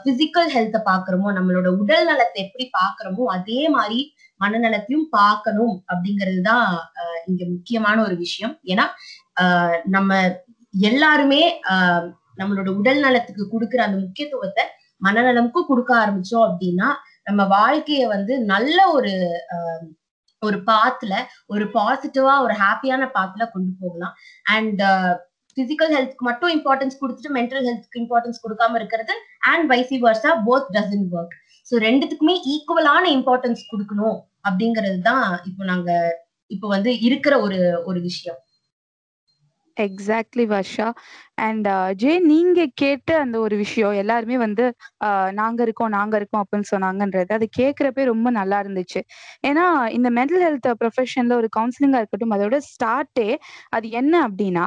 பிசிக்கல் ஹெல்த்தை பாக்குறோமோ நம்மளோட உடல் நலத்தை எப்படி பாக்குறோமோ அதே மாதிரி மனநலத்தையும் பார்க்கணும் அப்படிங்கிறது தான் ஆஹ் இங்க முக்கியமான ஒரு விஷயம். ஏன்னா நம்ம எல்லாருமே நம்மளோட உடல் நலத்துக்கு கொடுக்குற அந்த முக்கியத்துவத்தை மனநலமுக்கும் கொடுக்க ஆரம்பிச்சோம் அப்படின்னா நம்ம வாழ்க்கைய வந்து நல்ல ஒரு ஒரு பாத்துல ஒரு பாசிட்டிவா ஒரு ஹாப்பியான பாத்துல கொண்டு போகலாம். அண்ட் பிசிக்கல் ஹெல்த்க்கு மட்டும் இம்பார்ட்டன்ஸ் கொடுத்துட்டு மென்டல் ஹெல்த்க்கு இம்பார்ட்டன்ஸ் கொடுக்காம இருக்கிறது and vice versa both doesn't work so ரெண்டுத்துக்குமே ஈக்குவலான இம்பார்ட்டன்ஸ் கொடுக்கணும் அப்படிங்கிறது தான் இப்போ நாங்க இப்போ வந்து இருக்கிற ஒரு ஒரு விஷயம். எக்ஸாக்ட்லி வர்ஷா அண்ட் ஜே நீங்க கேட்ட அந்த ஒரு விஷயம் எல்லாருமே வந்து ஆஹ் நாங்க இருக்கோம் நாங்க இருக்கோம் அப்படின்னு சொன்னாங்கன்றது அது கேட்கறப்பே ரொம்ப நல்லா இருந்துச்சு. ஏன்னா இந்த மென்டல் ஹெல்த் ப்ரொஃபஷன்ல ஒரு கவுன்சிலிங்கா இருக்கட்டும் அதோட ஸ்டார்ட்டே அது என்ன அப்படின்னா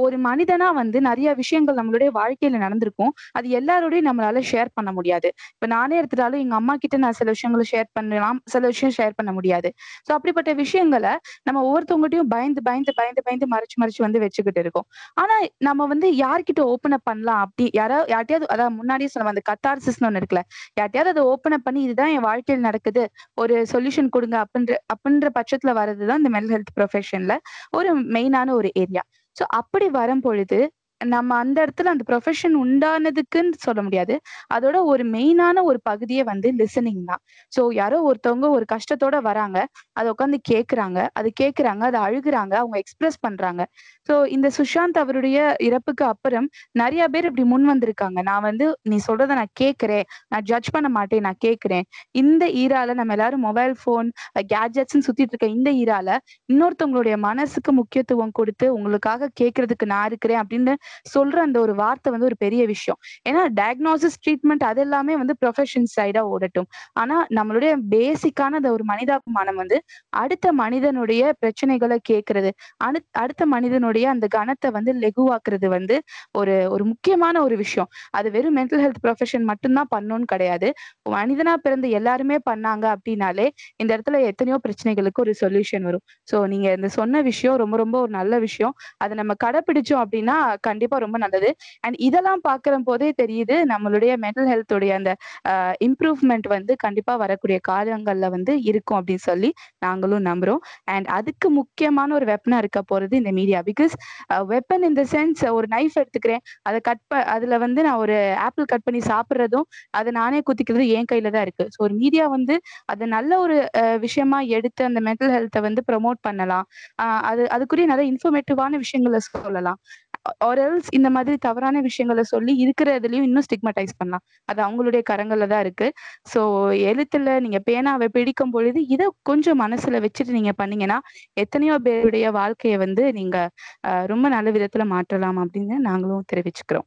ஒரு மனிதனா வந்து நிறைய விஷயங்கள் நம்மளுடைய வாழ்க்கையில நடந்திருக்கும். அது எல்லாரோடையும் நம்மளால ஷேர் பண்ண முடியாது. இப்ப நானே எடுத்துட்டாலும் எங்க அம்மா கிட்ட நான் சில விஷயங்களை ஷேர் பண்ணலாம் சில விஷயம் ஷேர் பண்ண முடியாது. சோ அப்படிப்பட்ட விஷயங்களை நம்ம ஒவ்வொருத்தவங்ககிட்டயும் பயந்து பயந்து பயந்து பயந்து மறைச்சு மறைச்சு வந்து வச்சுக்கிட்டு இருக்கோம். ஆனா நம்ம வந்து யார்கிட்ட ஓப்பன் அப் பண்ணலாம் அப்படி யாரோ யார்ட்டையாவது அதாவது முன்னாடியே சொன்ன அந்த கத்தார்சிஸ்னு ஒண்ணு இருக்குல்ல யார்ட்டையாவது அதை ஓப்பன் அப் பண்ணி இதுதான் என் வாழ்க்கையில் நடக்குது ஒரு சொல்யூஷன் கொடுங்க அப்படின்ற அப்படின்ற பட்சத்துல வர்றதுதான் இந்த மென்டல் ஹெல்த் ப்ரொஃபஷன்ல ஒரு மெயினான ஒரு ஏரியா ஸோ அப்படி வரும் பொழுது நம்ம அந்த இடத்துல அந்த ப்ரொஃபஷன் உண்டானதுக்குன்னு சொல்ல முடியாது. அதோட ஒரு மெயினான ஒரு பகுதியே வந்து லிசனிங் தான். ஸோ யாரோ ஒருத்தவங்க ஒரு கஷ்டத்தோட வராங்க அதை உட்காந்து கேட்குறாங்க அது கேட்குறாங்க அதை அழுகுறாங்க அவங்க எக்ஸ்பிரஸ் பண்றாங்க. ஸோ இந்த சுஷாந்த் அவருடைய இறப்புக்கு அப்புறம் நிறைய பேர் இப்படி முன் வந்திருக்காங்க. நான் வந்து நீ சொல்றத நான் கேட்குறேன் நான் ஜட்ஜ் பண்ண மாட்டேன் நான் கேட்குறேன் இந்த ஈரால நம்ம எல்லாரும் மொபைல் ஃபோன் கேஜெட்ஸ்ன்னு சுத்திட்டு இருக்க இந்த ஈரால இன்னொருத்தவங்களுடைய மனசுக்கு முக்கியத்துவம் கொடுத்து உங்களுக்காக கேட்கறதுக்கு நான் இருக்கிறேன் அப்படின்னு சொல்ற அந்த ஒரு வார்த்தை வந்து ஒரு பெரிய விஷயம். ஏன்னா டயக்னோசிஸ் ட்ரீட்மெண்ட் அது எல்லாமே வந்து ப்ரொஃபஷன் சைடா ஓடட்டும். ஆனா நம்மளுடைய பேசிக்கான அந்த ஒரு மனிதாபிமானம் வந்து அடுத்த மனிதனுடைய பிரச்சனைகளை கேட்கறது அனு அடுத்த மனிதனுடைய அந்த கணத்தை வந்து லெகுவாக்குறது வந்து ஒரு ஒரு முக்கியமான ஒரு விஷயம். அது வெறும் மென்டல் ஹெல்த் ப்ரொஃபஷன் மட்டும்தான் பண்ணணும்னு கிடையாது. மனிதனா பிறந்த எல்லாருமே பண்ணாங்க அப்படின்னாலே இந்த இடத்துல எத்தனையோ பிரச்சனைகளுக்கு ஒரு சொல்யூஷன் வரும். ஸோ நீங்க இந்த சொன்ன விஷயம் ரொம்ப ரொம்ப ஒரு நல்ல விஷயம். அதை நம்ம கடைபிடிச்சோம் அப்படின்னா கண்டிப்பா ரொம்ப நல்லது. அண்ட் இதெல்லாம் பாக்குற போதே தெரியுது நம்மளுடைய மென்டல் ஹெல்த்துடைய அந்த இம்ப்ரூவ்மெண்ட் வந்து கண்டிப்பா வரக்கூடிய காலங்கள்ல வந்து இருக்கும் அப்படின்னு சொல்லி நாங்களும் நம்புறோம். அண்ட் அதுக்கு முக்கியமான ஒரு வெப்பனா இருக்க போறது இந்த மீடியா பிகாஸ் வெப்பன் இந்த சென்ஸ் ஒரு நைஃப் எடுத்துக்கிறேன் அதை கட் ப அதுல வந்து நான் ஒரு ஆப்பிள் கட் பண்ணி சாப்பிட்றதும் அதை நானே குத்திக்கிறதும் என் கையில தான் இருக்கு. ஸோ ஒரு மீடியா வந்து அதை நல்ல ஒரு அஹ், விஷயமா எடுத்து அந்த மென்டல் ஹெல்த்தை வந்து ப்ரமோட் பண்ணலாம். ஆஹ் அது அதுக்குரிய நிறைய இன்ஃபர்மேட்டிவான விஷயங்களை சொல்லலாம். ஆர் எல்ஸ் இந்த மாதிரி தவறான விஷயங்களை சொல்லி இருக்கிற இதுலயும் இன்னும் ஸ்டிக்மடைஸ் பண்ணலாம். அது அவங்களுடைய கரங்கள்ல தான் இருக்கு. ஸோ எழுத்துல நீங்க பேனாவை பிடிக்கும் பொழுது இதை கொஞ்சம் மனசுல வச்சுட்டு நீங்க பண்ணீங்கன்னா எத்தனையோ பேருடைய வாழ்க்கையை வந்து நீங்க ரொம்ப நல்ல விதத்துல மாற்றலாம் அப்படின்னு நாங்களும் தெரிவிச்சுக்கிறோம்.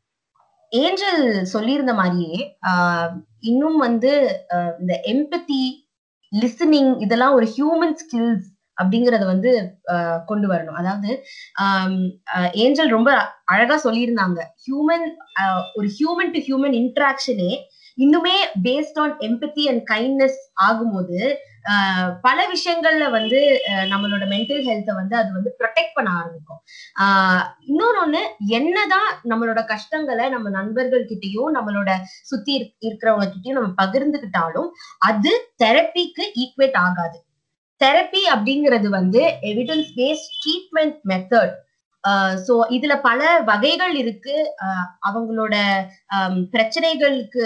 ஏஞ்சல் சொல்லியிருந்த மாதிரியே ஆஹ் இன்னும் வந்து இந்த எம்பத்தி லிசனிங் இதெல்லாம் ஒரு ஹியூமன் ஸ்கில்ஸ் அப்படிங்கறத வந்து ஆஹ் கொண்டு வரணும். அதாவது ஏஞ்சல் ரொம்ப அழகா சொல்லியிருந்தாங்க. ஹியூமன் ஒரு ஹியூமன் டு ஹியூமன் இன்ட்ராக்ஷனே இன்னுமே based on empathy and kindness ஆகும்போது ஆஹ் பல விஷயங்கள்ல வந்து ஆஹ் நம்மளோட மென்டல் ஹெல்த்தை வந்து அது வந்து ப்ரொடெக்ட் பண்ண ஆரம்பிக்கும். ஆஹ் இன்னொன்னு ஒண்ணு என்னதான் நம்மளோட கஷ்டங்களை நம்ம நண்பர்கள் கிட்டயும் நம்மளோட சுத்தி இருக்கிறவங்க கிட்டயும் நம்ம பகிர்ந்துகிட்டாலும் அது தெரப்பிக்கு ஈக்குவேட் ஆகாது. தெரப்பி அப்படிங்கிறது வந்து evidence based treatment method so இதுல பல வகைகள் இருக்கு. அவங்களோட பிரச்சனைகளுக்கு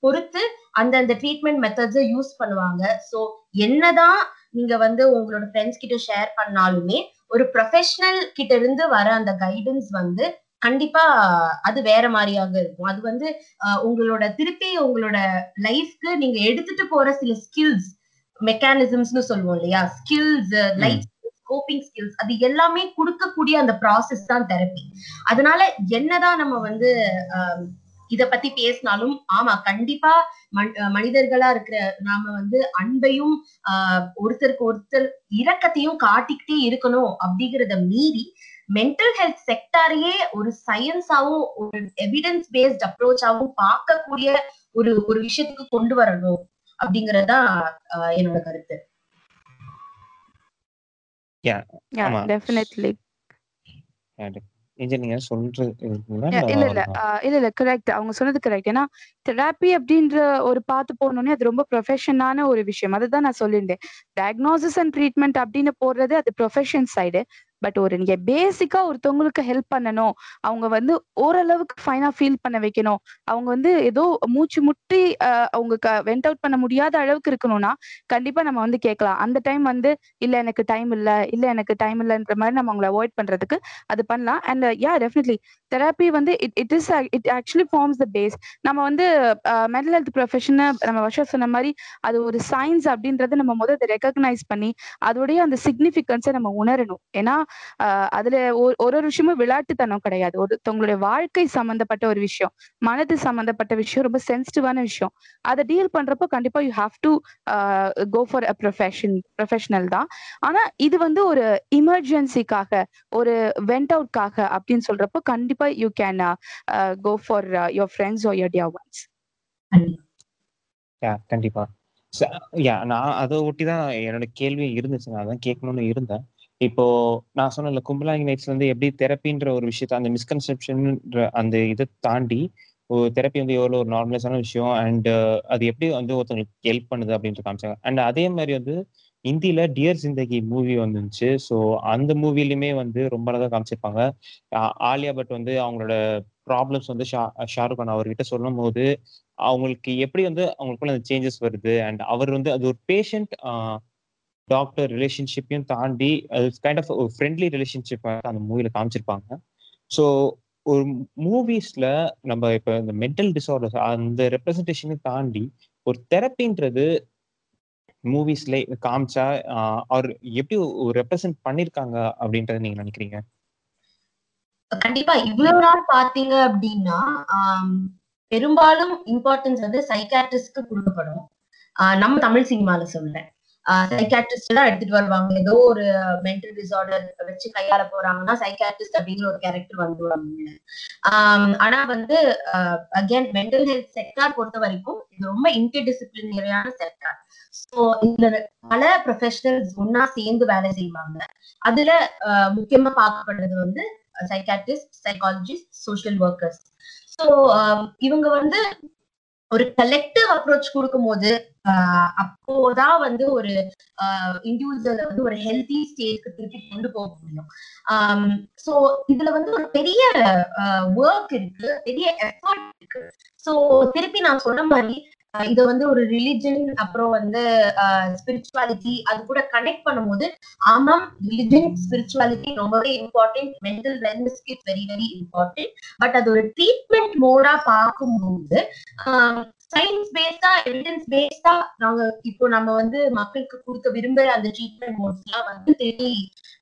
பொறுத்து அந்தந்த ட்ரீட்மெண்ட் மெத்தட்ஸை யூஸ் பண்ணுவாங்க. ஸோ என்னதான் நீங்க வந்து உங்களோட ஃப்ரெண்ட்ஸ் கிட்ட ஷேர் பண்ணாலுமே ஒரு ப்ரொஃபஷனல் கிட்ட இருந்து வர அந்த கைடன்ஸ் வந்து கண்டிப்பா அது வேற மாதிரியாக இருக்கும். அது வந்து ஆஹ் உங்களோட திருப்பி உங்களோட லைஃப்க்கு நீங்க எடுத்துட்டு போற சில ஸ்கில்ஸ் மெக்கானிசம்ஸ்னு சொல்லுவோம் இல்லையா? ஸ்கில்ஸ் லைஃப் கோப்பிங் ஸ்கில்ஸ் அது எல்லாமே கொடுக்கக்கூடிய அந்த ப்ராசஸ் தான் தெரப்பி அதனால என்னதான் நம்ம வந்து இத பத்தி பேசினாலும் ஆமா கண்டிப்பா மனிதர்களா இருக்கிற நாம வந்து அன்பையும் ஆஹ் ஒருத்தருக்கு ஒருத்தர் இரக்கத்தையும் காட்டிக்கிட்டே இருக்கணும் அப்படிங்கறத மீறி மென்டல் ஹெல்த் செக்டாரையே ஒரு சயின்ஸாவும் ஒரு எவிடன்ஸ் பேஸ்ட் அப்ரோச்சாவும் பார்க்கக்கூடிய ஒரு ஒரு விஷயத்துக்கு கொண்டு வரணும். அப்படிங்கறதுதான் ஆஹ் என்னோட கருத்து. அவங்க சொன்னது கரெக்ட் ஏன்னா தெராப்பி அப்படின்ற ஒரு பார்த்து போனோடனே அது ரொம்ப ப்ரொஃபஷனான ஒரு விஷயம். அதுதான் நான் சொல்லியிருந்தேன். டயக்னோசிஸ் அண்ட் ட்ரீட்மெண்ட் அப்படின்னு போடுறது அது ப்ரொஃபஷன் சைடு பட் ஒரு நீங்க பேசிக்கா ஒருத்தவங்களுக்கு ஹெல்ப் பண்ணணும். அவங்க வந்து ஓரளவுக்கு ஃபைனா ஃபீல் பண்ண வைக்கணும். அவங்க வந்து ஏதோ மூச்சு முட்டி அவங்க வெண்ட் அவுட் பண்ண முடியாத அளவுக்கு இருக்கணும்னா கண்டிப்பா நம்ம வந்து கேட்கலாம். அந்த டைம் வந்து இல்ல எனக்கு டைம் இல்ல. இல்ல எனக்கு டைம் இல்லைன்ற மாதிரி நம்ம அவங்கள அவாய்ட் பண்றதுக்கு அது பண்ணலாம். அண்ட் யா டெஃபினெட்லி தெரப்பி வந்து it it is it actually forms the base நம்ம வந்து மென்டல் ஹெல்த் ப்ரொஃபஷனை நம்ம வருஷம் சொன்ன மாதிரி அது ஒரு சயின்ஸ் அப்படின்றத நம்ம முதல்ல ரெக்கக்னைஸ் பண்ணி அதோடைய அந்த சிக்னிஃபிகன்ஸை நம்ம உணரணும். ஏன்னா அதுல ஒரு ஒரு விஷயமும் விளையாட்டுத்தனம் கிடையாது. ஒருத்தவங்களுடைய வாழ்க்கை சம்பந்தப்பட்ட ஒரு விஷயம் மனது சம்பந்தப்பட்ட விஷயம் ரொம்ப சென்சிட்டிவான விஷயம். அதை டீல் பண்றப்போ கண்டிப்பா you have to go for a profession professional தான். ஆனா இது வந்து ஒரு இமர்ஜென்சிக்காக ஒரு வெண்ட் அவுட்காக அப்படின்னு சொல்றப்போ கண்டிப்பா you can go for your friends or your dear ones கண்டிப்பா. யா நான் அதை ஒட்டி தான் என்னோட கேள்வி இருந்துச்சு. நான் அதான் கேட்கணும்னு இருந்தேன். இப்போ நான் சொன்ன கும்பலாங்கி நைட்ஸ்ல இருந்து எப்படி தெரப்பின்ற ஒரு விஷயத்த அந்த மிஸ்கன்செப்ஷன் அந்த இதை தாண்டி ஒரு தெரப்பி வந்து எவ்வளோ ஒரு நார்மலைஸான விஷயம் அண்ட் அது எப்படி வந்து ஒருத்தவங்களுக்கு ஹெல்ப் பண்ணுது அப்படின்ற காமிச்சாங்க. அண்ட் அதே மாதிரி வந்து இந்தியில டியர் ஜிந்தகி மூவி வந்துச்சு. ஸோ அந்த மூவிலுமே வந்து ரொம்ப அழகா காமிச்சிருப்பாங்க. ஆலியா பட் வந்து அவங்களோட ப்ராப்ளம்ஸ் வந்து ஷா ஷாருக் கான் அவர்கிட்ட சொல்லும் போது அவங்களுக்கு எப்படி வந்து அவங்களுக்குள்ள அந்த சேஞ்சஸ் வருது அண்ட் அவர் வந்து அது ஒரு பேஷண்ட் டாக்டர் ரிலேஷன்ஷிப்பையும் தாண்டி அது கைண்ட் ஆஃப் ஒரு ஃப்ரெண்ட்லி ரிலேஷன்ஷிப் அந்த மூவியில் காமிச்சிருப்பாங்க. ஸோ ஒரு மூவிஸ்ல நம்ம இப்போ இந்த மென்டல் டிசார்டர்ஸ் அந்த ரெப்ரசன்டேஷனை தாண்டி ஒரு தெரப்பின்றது மூவிஸ்ல காமிச்சா அவர் எப்படி ரெப்ரசென்ட் பண்ணிருக்காங்க அப்படின்றத நீங்க நினைக்கிறீங்க? கண்டிப்பா இவ்வளவு நாள் பாத்தீங்க அப்படின்னா பெரும்பாலும் இம்பார்ட்டன்ஸ் வந்து சைக்காட்ரிஸ்ட்க்கு கொடுக்கப்படும். ஆஹ் நம்ம தமிழ் சினிமால சொல்றேன். சைக்காட்ரிஸ்ட் தான் எடுத்துட்டு வருவாங்க. ஏதோ ஒரு மென்டல் டிசார்டர் வச்சு கையாள போறாங்கன்னா சைக்காட்ரிஸ்ட் அப்படிங்கிற ஒரு கேரக்டர் வந்துருவாங்க ஆனா வந்து அகேன் மென்டல் ஹெல்த் செக்டார் பொறுத்த வரைக்கும் இது ரொம்ப இன்டர்டிசிப்ளினரியான செக்டார் ஸோ இதுல பல ப்ரொஃபஷனல்ஸ் ஒன்னா சேர்ந்து வேலை செய்வாங்க. அதுல ஆஹ், முக்கியமா பார்க்கப்படுறது வந்து psychiatrist psychologist social workers so இவங்க வந்து ஒரு கலெக்டிவ் அப்ரோச் கொடுக்கும்போது ஆஹ் அப்போதான் வந்து ஒரு இண்டிவிஜுவல் வந்து ஒரு ஹெல்த்தி ஸ்டேஜ்க்கு திருப்பி கொண்டு போக முடியும். ஸோ இதுல வந்து ஒரு பெரிய ஒர்க் இருக்கு பெரிய எஃபர்ட் இருக்கு. ஸோ திருப்பி நான் சொன்ன மாதிரி இதை வந்து ஒரு ரிலிஜன் அப்புறம் வந்து ஸ்பிரிச்சுவாலிட்டி அது கூட கனெக்ட் பண்ணும்போது ஆமாம் ரிலிஜன் ஸ்பிரிச்சுவாலிட்டி ரொம்பவே important mental வெல்னஸ்க்கு it's very very important but அது ஒரு ட்ரீட்மெண்ட் மோடா பார்க்கும்போது சயின்ஸ் பேஸ்டா எவிடன்ஸ் பேஸ்டா நாங்க இப்போ நம்ம வந்து மக்களுக்கு கொடுக்க விரும்புற அந்த ட்ரீட்மெண்ட் மோட்ஸ் எல்லாம் வந்து தெரி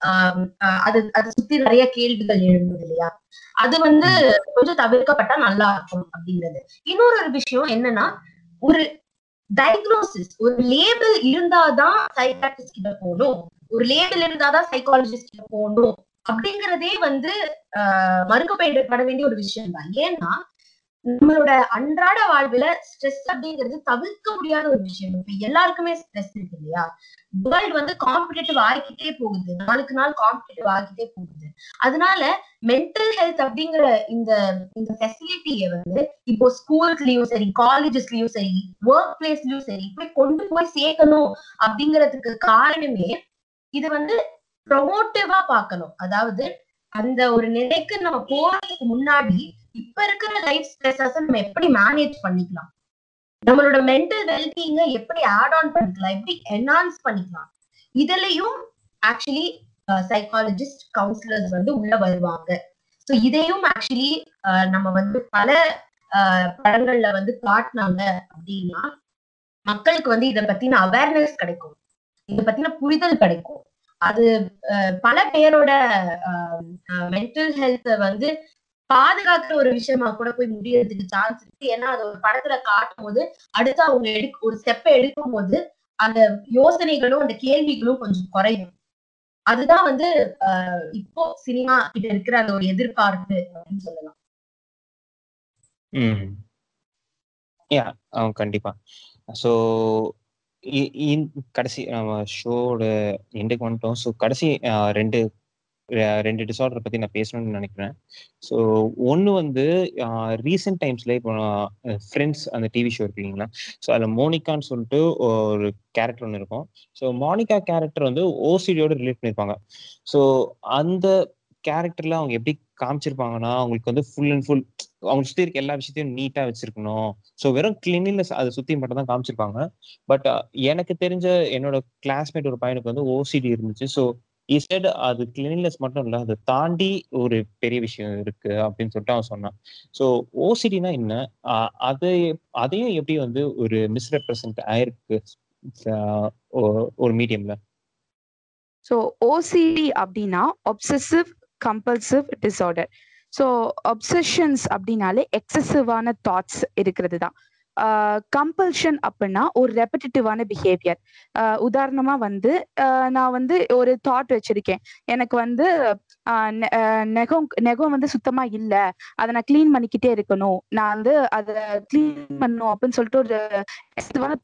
ஆஹ் அது அதை சுத்தி நிறைய கேள்விகள் எழுந்தது இல்லையா? அது வந்து கொஞ்சம் தவிர்க்கப்பட்டா நல்லா இருக்கும் அப்படிங்கிறது. இன்னொரு ஒரு விஷயம் என்னன்னா ஒரு டயக்னோசிஸ் ஒரு லேபிள் இருந்தாதான் சைக்காட்ரிஸ்ட் கிட்ட போகணும். ஒரு லேபிள் இருந்தாதான் சைக்காலஜிஸ்ட் கிட்ட போகணும். அப்படிங்கறதே வந்து ஆஹ் மறுக்கப்பட வேண்டிய ஒரு விஷயம் தான். ஏன்னா நம்மளோட அன்றாட வாழ்வுல ஸ்ட்ரெஸ் அப்படிங்கிறது தவிர்க்க முடியாத ஒரு விஷயம். இப்ப எல்லாருக்குமே ஸ்ட்ரெஸ் இருக்கு இல்லையா? வேர்ல்டு வந்து காம்படிட்டிவ் ஆகிக்கிட்டே போகுது. நாளுக்கு நாள் காம்படிட்டிவ் ஆகிக்கிட்டே போகுது. அதனால மென்டல் ஹெல்த் அப்படிங்கிற இந்த இந்த ஃபெசிலிட்டியை வந்து இப்போ ஸ்கூல்ஸ்லயும் சரி காலேஜஸ்லயும் சரி ஒர்க் பிளேஸ்லயும் சரி போய் கொண்டு போய் சேர்க்கணும் அப்படிங்கறதுக்கு காரணமே இது வந்து ப்ரொமோட்டிவா பார்க்கணும். அதாவது அந்த ஒரு நிலைக்கு நம்ம போறதுக்கு முன்னாடி இப்ப இருக்கிற லைஃப் ஸ்ட்ரெஸஸ் நம்ம எப்படி மேனேஜ் பண்ணிக்கலாம்? நம்மளோட மென்டல் வெல்பீங்க எப்படி ஆட் ஆன் பண்ணிக்கலாம்? எப்படி என்ஹான்ஸ் பண்ணிக்கலாம்? இதுலயும் ஆக்சுவலி சைக்காலஜிஸ்ட் கவுன்சிலர்ஸ் வந்து உள்ள வருவாங்க. ஸோ இதையும் ஆக்சுவலி நம்ம வந்து பல ஆஹ் படங்கள்ல வந்து காட்டினாங்க அப்படின்னா மக்களுக்கு வந்து இதை பத்தின அவேர்னஸ் கிடைக்கும். இதை பத்தின புரிதல் கிடைக்கும். அது அஹ், பல பேரோட மென்டல் ஹெல்த் வந்து பாதுகாக்கிற ஒரு விஷயமா கூட போய் முடியறதுக்கு சான்ஸ் இருக்கு. ஏன்னா அது ஒரு படத்துல காட்டும் போது அடுத்து அவங்க எடுக்க ஒரு ஸ்டெப்பை எடுக்கும் போது அந்த யோசனைகளும் அந்த கேள்விகளும் கொஞ்சம் குறையும். அதுதான் வந்து ஆஹ் இப்போ சினிமா கிட்ட இருக்கிற அந்த ஒரு எதிர்பார்ப்பு அப்படின்னு சொல்லலாம். கண்டிப்பா. ஸோ கடைசி நம்ம ஷோட எண்டுக்கு வந்துட்டோம். ஸோ கடைசி ரெண்டு ரெண்டு டிசார்டர் பத்தி நான் பேசணும்னு நினைக்கிறேன். ஸோ ஒன்று வந்து ரீசெண்ட் டைம்ஸ்ல இப்போ ஃப்ரெண்ட்ஸ் அந்த டிவி ஷோ இருக்கு இல்லைங்களா? ஸோ அதில் மோனிகான்னு சொல்லிட்டு ஒரு கேரக்டர் ஒன்று இருக்கும். ஸோ மோனிகா கேரக்டர் வந்து ஓசிடியோட ரிலேட் பண்ணியிருப்பாங்க ஸோ அந்த கேரக்டர்ல அவங்க எப்படி காமிச்சிருப்பாங்கன்னா அவங்களுக்கு வந்து ஃபுல் அண்ட் ஃபுல் அவங்க சுத்தி இருக்க எல்லா விஷயத்தையும் நீட்டா வச்சிருக்கணும். ஸோ வெறும் கிளினில் அதை சுத்தி மட்டும் தான் காமிச்சிருப்பாங்க. பட் எனக்கு தெரிஞ்ச என்னோட கிளாஸ்மேட் ஒரு பையனுக்கு வந்து ஓசிடி இருந்துச்சு. ஸோ இஸ்டட் அது கிளீன்லெஸ் மட்டும் இல்லை அதை தாண்டி ஒரு பெரிய விஷயம் இருக்கு அப்படின்னு சொல்லிட்டு அவன் சொன்னான். ஸோ ஓசிடினா என்ன? அதை அதையும் எப்படி வந்து ஒரு மிஸ்ரெப்ரசன்ட் ஆயிருக்கு ஒரு மீடியம்ல ஸோ ஓசிடி அப்படின்னா obsessive compulsive disorder so obsessions அப்படின்னாலே எக்ஸசிவான தாட்ஸ் இருக்கிறது தான். கம்பல்ஷன் அப்படின்னா ஒரு ரெப்படிட்டிவான பிஹேவியர் உதாரணமா வந்து ஆஹ் நான் வந்து ஒரு தாட் வச்சிருக்கேன். எனக்கு வந்து நெகம் நெகம் வந்து சுத்தமா இல்ல. அதை நான் கிளீன் பண்ணிக்கிட்டே இருக்கணும். நான் வந்து அதை கிளீன் பண்ணும் அப்படின்னு சொல்லிட்டு ஒரு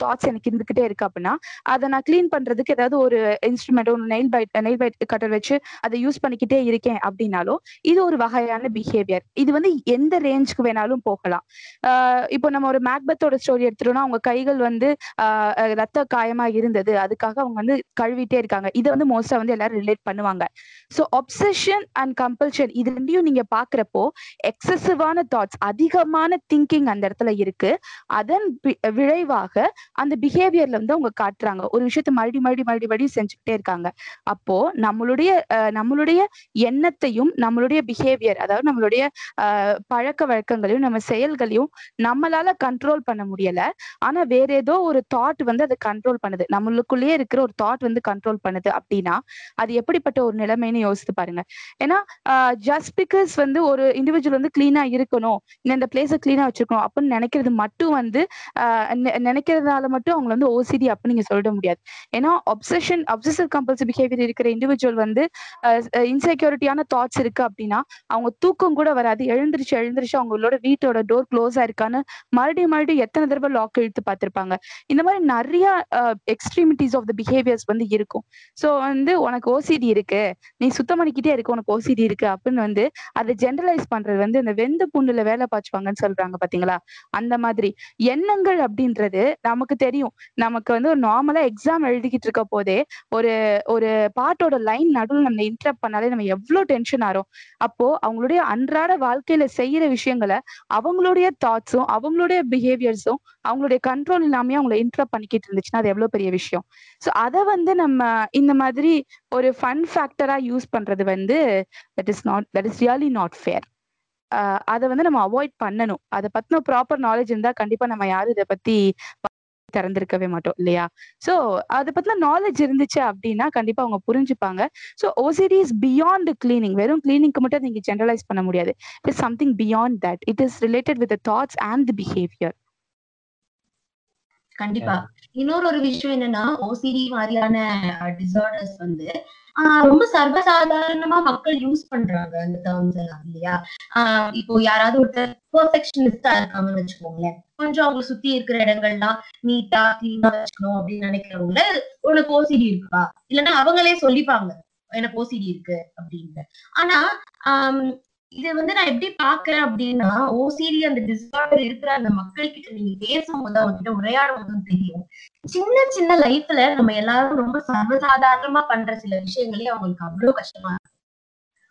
தாட்ஸ் எனக்கு இருந்துகிட்டே இருக்கு அப்படின்னா அதை நான் கிளீன் பண்றதுக்கு ஏதாவது ஒரு இன்ஸ்ட்ருமெண்ட் ஒரு nail bite nail bite cutter வச்சு அதை யூஸ் பண்ணிக்கிட்டே இருக்கேன் அப்படின்னாலும் இது ஒரு வகையான பிஹேவியர் இது வந்து எந்த ரேஞ்சுக்கு வேணாலும் போகலாம். ஆஹ் இப்போ நம்ம ஒரு மேக்பத்தோட ஸ்டோரி எடுத்துட்டோம்னா அவங்க கைகள் வந்து ஆஹ் ரத்த காயமா இருந்தது. அதுக்காக அவங்க வந்து கழுவிட்டே இருக்காங்க. இதை வந்து மோஸ்டா வந்து எல்லாரும் ரிலேட் பண்ணுவாங்க. ஸோ ஒப்சஷன் அண்ட் கம்பல்ஷன் இது ரெண்டையும் நீங்க பாக்குறப்போ எக்ஸசிவான தாட்ஸ் அதிகமான திங்கிங் அந்த இடத்துல இருக்கு. அதன் விளைவாக அந்த பிஹேவியர்ல வந்து அவங்க காட்டுறாங்க. ஒரு விஷயத்த மறுபடி மறுபடி மறுபடி மறுபடி செஞ்சுக்கிட்டே இருக்காங்க. அப்போ நம்மளுடைய அஹ், நம்மளுடைய எண்ணத்தையும் நம்மளுடைய பிஹேவியர் அதாவது நம்மளுடைய பழக்க வழக்கங்களையும் நம்ம செயல்களையும் நம்மளால கண்ட்ரோல் பண்ண முடியல. ஆனா வேற ஏதோ ஒரு தாட் வந்து அதை கண்ட்ரோல் பண்ணுது. நம்மளுக்குள்ளேயே இருக்கிற ஒரு தாட் வந்து கண்ட்ரோல் பண்ணுது அப்படின்னா அது எப்படிப்பட்ட ஒரு நிலைமைன்னு யோசித்து பாருங்க. ஏன்னா ஜஸ்ட் பிகாஸ் வந்து ஒரு இண்டிவிஜுவல் வந்து கிளீனா இருக்கணும் இந்த இந்த பிளேஸை கிளீனா வச்சிருக்கணும் அப்படின்னு நினைக்கிறது மட்டும் வந்து ஆஹ் நினைக்கிறதால மட்டும் அவங்க வந்து ஓசிடி அப்படின்னு நீங்க சொல்லிட முடியாது. ஏன்னா ஒப்சஷன் அப்சசிவ் கம்பல்சிவ் பிஹேவியர் இருக்கிற இண்டிவிஜுவல் வந்து இன்செக்யூரிட்டியான தாட்ஸ் இருக்கு அப்படின்னா அவங்க தூக்கம் கூட வராது. எழுந்திருச்சு எழுந்திருச்சு அவங்களோட வீட்டோட டோர் க்ளோஸா இருக்கான்னு மறுபடியும் மறுபடியும் எத்தனை தடவை லாக் இழுத்து பார்த்திருப்பாங்க. இந்த மாதிரி நிறைய எக்ஸ்ட்ரீமிட்டிஸ் ஆஃப் த பிஹேவியர்ஸ் வந்து இருக்கும். ஸோ வந்து உனக்கு ஓசிடி இருக்கு. நீ சுத்தம் பண்ணிக்கிட்டே இருக்கு உனக்கு ஓசிடி இருக்கு அப்படின்னு வந்து அதை ஜென்ரலைஸ் பண்றது வந்து இந்த வெந்த புண்ணுல வேலை பாய்ச்சுவாங்கன்னு சொல்றாங்க பாத்தீங்களா? அந்த மாதிரி. எண்ணங்கள் அப்படின்றது நமக்கு தெரியும். நமக்கு வந்து ஒரு நார்மலா எக்ஸாம் எழுதிக்கிட்டு இருக்க போதே ஒரு ஒரு பாட்டோட லைன் நடுவில் நம்ம இன்டரப்ட் பண்ணாலே நம்ம எவ்வளவு டென்ஷன் ஆறோம். அப்போ அவங்களுடைய அன்றாட வாழ்க்கையில செய்யற விஷயங்களை அவங்களுடைய தாட்ஸும் அவங்களுடைய பிஹேவியர்ஸும் அவங்களுடைய கண்ட்ரோல் இல்லாமே அவங்கள இன்டரப்ட் பண்ணிக்கிட்டு இருந்துச்சுன்னா அது எவ்வளவு பெரிய விஷயம். ஸோ அதை வந்து நம்ம இந்த மாதிரி ஒரு ஃபன் ஃபேக்டரா யூஸ் பண்றது வந்து that is not that is really not fair அதை வந்து நம்ம அவாய்ட் பண்ணணும். அதை பத்தின ப்ராப்பர் நாலேஜ் இருந்தா கண்டிப்பா நம்ம யாரும் இதை பத்தி திறந்திருக்கவே மாட்டோம் இல்லையா? சோ அதை பத்தின நாலேஜ் இருந்துச்சு அப்படின்னா கண்டிப்பா அவங்க புரிஞ்சுப்பாங்க. So OCD is beyond cleaning வெறும் கிளீனிங்க்கு மட்டும் நீங்க ஜென்ரலைஸ் பண்ண முடியாது. It is something beyond that it is related with thoughts and behaviour கண்டிப்பா. இன்னொரு ஒரு விஷயம் என்னன்னா ஓசிடி மாதிரியான டிசார்டர்ஸ் வந்து ரொம்ப சர்வசாதாரணமா மக்கள் யூஸ் பண்றாங்க அந்த டேர்ம்ஸ் எல்லாம் இல்லையா? இப்போ யாராவது ஒருத்தர் பெர்ஃபெக்ஷனிஸ்டா இருக்காங்கன்னு வச்சுக்கோங்களேன். கொஞ்சம் அவங்க சுத்தி இருக்கிற இடங்கள்லாம் நீட்டா கிளீனா வச்சுக்கணும் அப்படின்னு நினைக்கிறவங்கள உனக்கு ஓசிடி இருக்குப்பா. இல்லைன்னா அவங்களே சொல்லிப்பாங்க எனக்கு ஓசிடி இருக்கு அப்படின்னு ஆனா ஆஹ் இது வந்து நான் எப்படி பாக்குறேன் அப்படின்னா ஓசிடி அந்த டிசார்டர் இருக்கிற அந்த மக்கள் கிட்ட நீங்க பேசும்போது அவங்க கிட்ட உரையாடும் போதும் தெரியும். சின்ன சின்ன லைஃப்ல நம்ம எல்லாரும் ரொம்ப சர்வசாதாரணமா பண்ற சில விஷயங்களே அவங்களுக்கு அவ்வளவு கஷ்டமா இருக்கும்.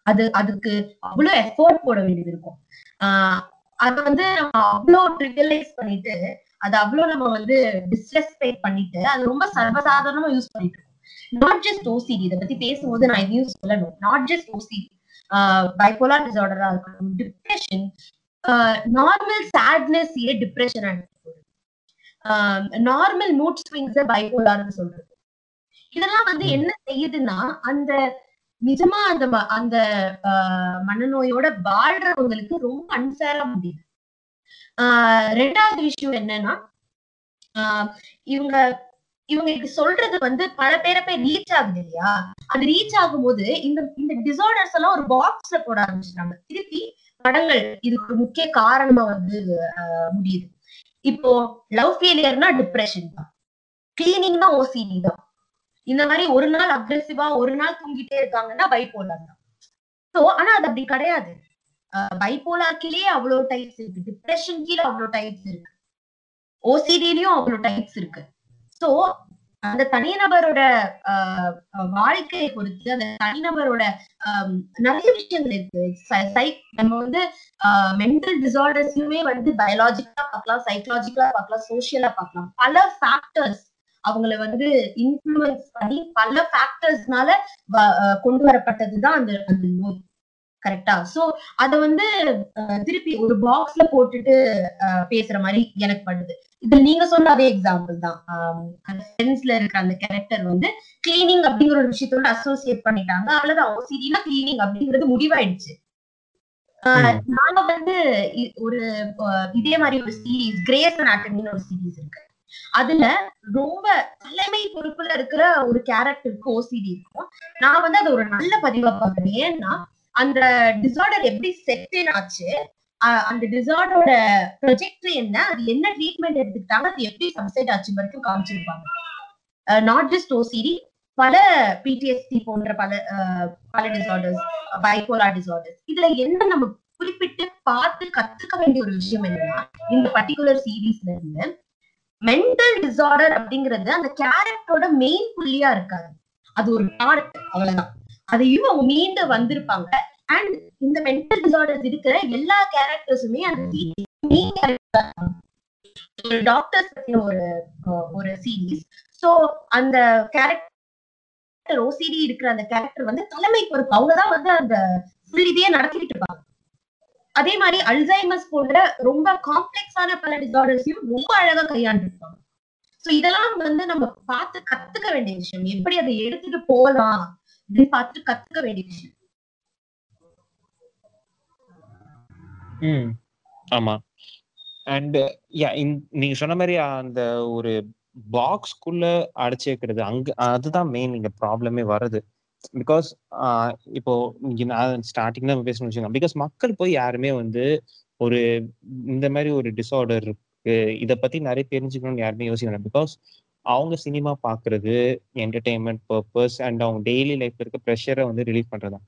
அது அதுக்கு அவ்வளவு எஃபோர்ட் போட வேண்டியது இருக்கும். ஆஹ் அதை வந்து நம்ம அவ்வளவு ட்ரிவியலைஸ் பண்ணிட்டு அது அவ்வளவு நம்ம வந்து டிஸ்ரெஸ்பெக்ட் பண்ணிட்டு அது ரொம்ப சர்வசாதாரணமா யூஸ் பண்ணிட்டு இருக்கோம். நாட் ஜஸ்ட் ஓசிடி இதை பத்தி பேசும்போது நான் இதையும் சொல்லணும் நாட் ஜஸ்ட் ஓசிடி பைபோலார் டிசார்டரா இருக்கட்டும் டிப்ரெஷன் நார்மல் சேட்னஸ் ஏ டிப்ரெஷன் நார்மல் மூட் ஸ்விங்ஸ் பைபோலார்னு சொல்றது. இதெல்லாம் வந்து என்ன செய்யுதுன்னா அந்த நிஜமா அந்த அந்த மனநோயோட வாழ்றவங்களுக்கு ரொம்ப அன்ஃபேரா முடியுது. ஆஹ் ரெண்டாவது விஷயம் என்னன்னா இவங்க இவங்க சொல்றது வந்து பல பேரை போய் ரீச் ஆகுது இல்லையா? அது ரீச் ஆகும் போது இந்த இந்த டிசார்டர்ஸ் எல்லாம் ஒரு பாக்ஸ்ல போட ஆரம்பிச்சிட்டாங்க. திருப்பி படங்கள் இதுக்கு ஒரு முக்கிய காரணமா வந்து முடியுது. இப்போ லவ் ஃபெயிலியர்னா டிப்ரெஷன் தான். கிளீனிங்னா ஓசிடி தான். இந்த மாதிரி ஒரு நாள் அக்ரெசிவா ஒரு நாள் தூங்கிட்டே இருக்காங்கன்னா பைபோலார் தான். சோ ஆனா அது அப்படி கிடையாது. பைபோலாக்கிலேயே அவ்வளவு டைப்ஸ் இருக்கு. டிப்ரெஷன் கீழே அவ்வளவு டைப்ஸ் இருக்கு. ஓசிடிலயும் அவ்வளவு டைப்ஸ் இருக்கு. சோ அந்த தனிநபரோட ஆஹ் வாழ்க்கையை பொறுத்து அந்த தனிநபரோட ஆஹ் நிறைய விஷயங்கள் இருக்கு. சை- நம்ம வந்து மென்டல் டிசார்டர்ஸுமே வந்து பயாலஜிக்கலா பார்க்கலாம் சைக்கலாஜிக்கலா பார்க்கலாம் சோசியலா பார்க்கலாம். பல ஃபேக்டர்ஸ் அவங்கள வந்து இன்ஃபுளுன்ஸ் பண்ணி பல ஃபேக்டர்ஸ்னால கொண்டு வரப்பட்டதுதான் அந்த அந்த நோய். கரெக்டா சோ அத வந்து திருப்பி ஒரு பாக்ஸ்ல போட்டுட்டு பேசுற மாதிரி எனக்கு படுது. இது நீங்க சொன்ன அதே எக்ஸாம்பிள் தான். சென்ஸ்ல இருக்கிற அந்த கேரக்டர் வந்து கிளீனிங் அப்படிங்கிற ஒரு விஷயத்தோட அசோசியேட் பண்ணிட்டாங்க. அவ்வளவுதான் ஓசிடினா கிளீனிங் அப்படிங்கிறது முடிவாயிடுச்சு. நாங்க வந்து ஒரு இதே மாதிரி ஒரு சீரீஸ் கிரேஸ் அனாட்டமின்னு ஒரு சீரீஸ் இருக்கு. அதுல ரொம்ப தலைமை பொறுப்புல இருக்கிற ஒரு கேரக்டருக்கு ஓசிடி இருக்கும். நான் வந்து அது ஒரு நல்ல பதிவா பாக்குறேன் ஏன்னா அந்த டிசார்டர் எப்படி செட்டின் ஆச்சு? அந்த டிசார்டரோட ப்ரொஜெக்டரி என்ன? அது என்ன ட்ரீட்மெண்ட் எடுத்துக்கிட்டாங்க? அது எப்படி சப்சைட் ஆச்சு வரைக்கும் காமிச்சிருப்பாங்க. நாட் ஜஸ்ட் ஓசிடி பல பிடிஎஸ்டி போன்ற பல ஆஹ் பல டிசார்டர்ஸ் பைபோலார் டிசார்டர்ஸ் இதுல என்ன நம்ம குறிப்பிட்டு பார்த்து கத்துக்க வேண்டிய ஒரு விஷயம் என்னன்னா இந்த பர்டிகுலர் சீரீஸ்ல இருந்து மென்டல் டிசார்டர் அப்படிங்கிறது அந்த கேரக்டரோட மெயின் புள்ளியா இருக்காது. அது ஒரு பார்ட் அவ்வளவுதான். அதையும் அவங்க மீண்டு வந்திருப்பாங்க. அண்ட் இந்த மென்டல் டிசார்டர்ஸ் இருக்கிற எல்லா கேரக்டர்ஸுமே அந்த ஒரு டாக்டர்ஸ் பத்தின ஒரு ஒரு சீரீஸ் சோ அந்த கேரக்டர் ஓசிடி இருக்கிற அந்த கேரக்டர் வந்து தலைமை பொறுப்பு. அவங்கதான் வந்து அந்த ஃபுல் இதையே நடத்திட்டு இருப்பாங்க. அதே மாதிரி அல்சைமஸ் போன்ற ரொம்ப காம்ப்ளெக்ஸான பல டிசார்டர்ஸையும் ரொம்ப அழகா கையாண்டிருப்பாங்க. சோ இதெல்லாம் வந்து நம்ம பார்த்து கத்துக்க வேண்டிய விஷயம். எப்படி அதை எடுத்துட்டு போகலாம்? அப்படின்னு பார்த்து கத்துக்க வேண்டிய விஷயம். ம். ஆமா. அண்ட் யா நீங்க சொன்ன மாதிரி அந்த ஒரு பாக்ஸ்க்குள்ள அடைச்சு வைக்கிறது அங்க அதுதான் மெயின் இங்க ப்ராப்ளமே வருது பிகாஸ் இப்போ ஸ்டார்டிங் தான் பேசணும்னு வச்சுக்கோங்க. பிகாஸ் மக்கள் போய் யாருமே வந்து ஒரு இந்த மாதிரி ஒரு டிசார்டர் இருக்கு. இதை பத்தி நிறைய தெரிஞ்சுக்கணும்னு யாருமே யோசிக்கணும் பிகாஸ் அவங்க சினிமா பாக்குறது என்டர்டெயின்மெண்ட் பர்பஸ் அண்ட் அவங்க டெய்லி லைஃப்ல இருக்க ப்ரெஷரை வந்து ரிலீவ் பண்றதுதான்.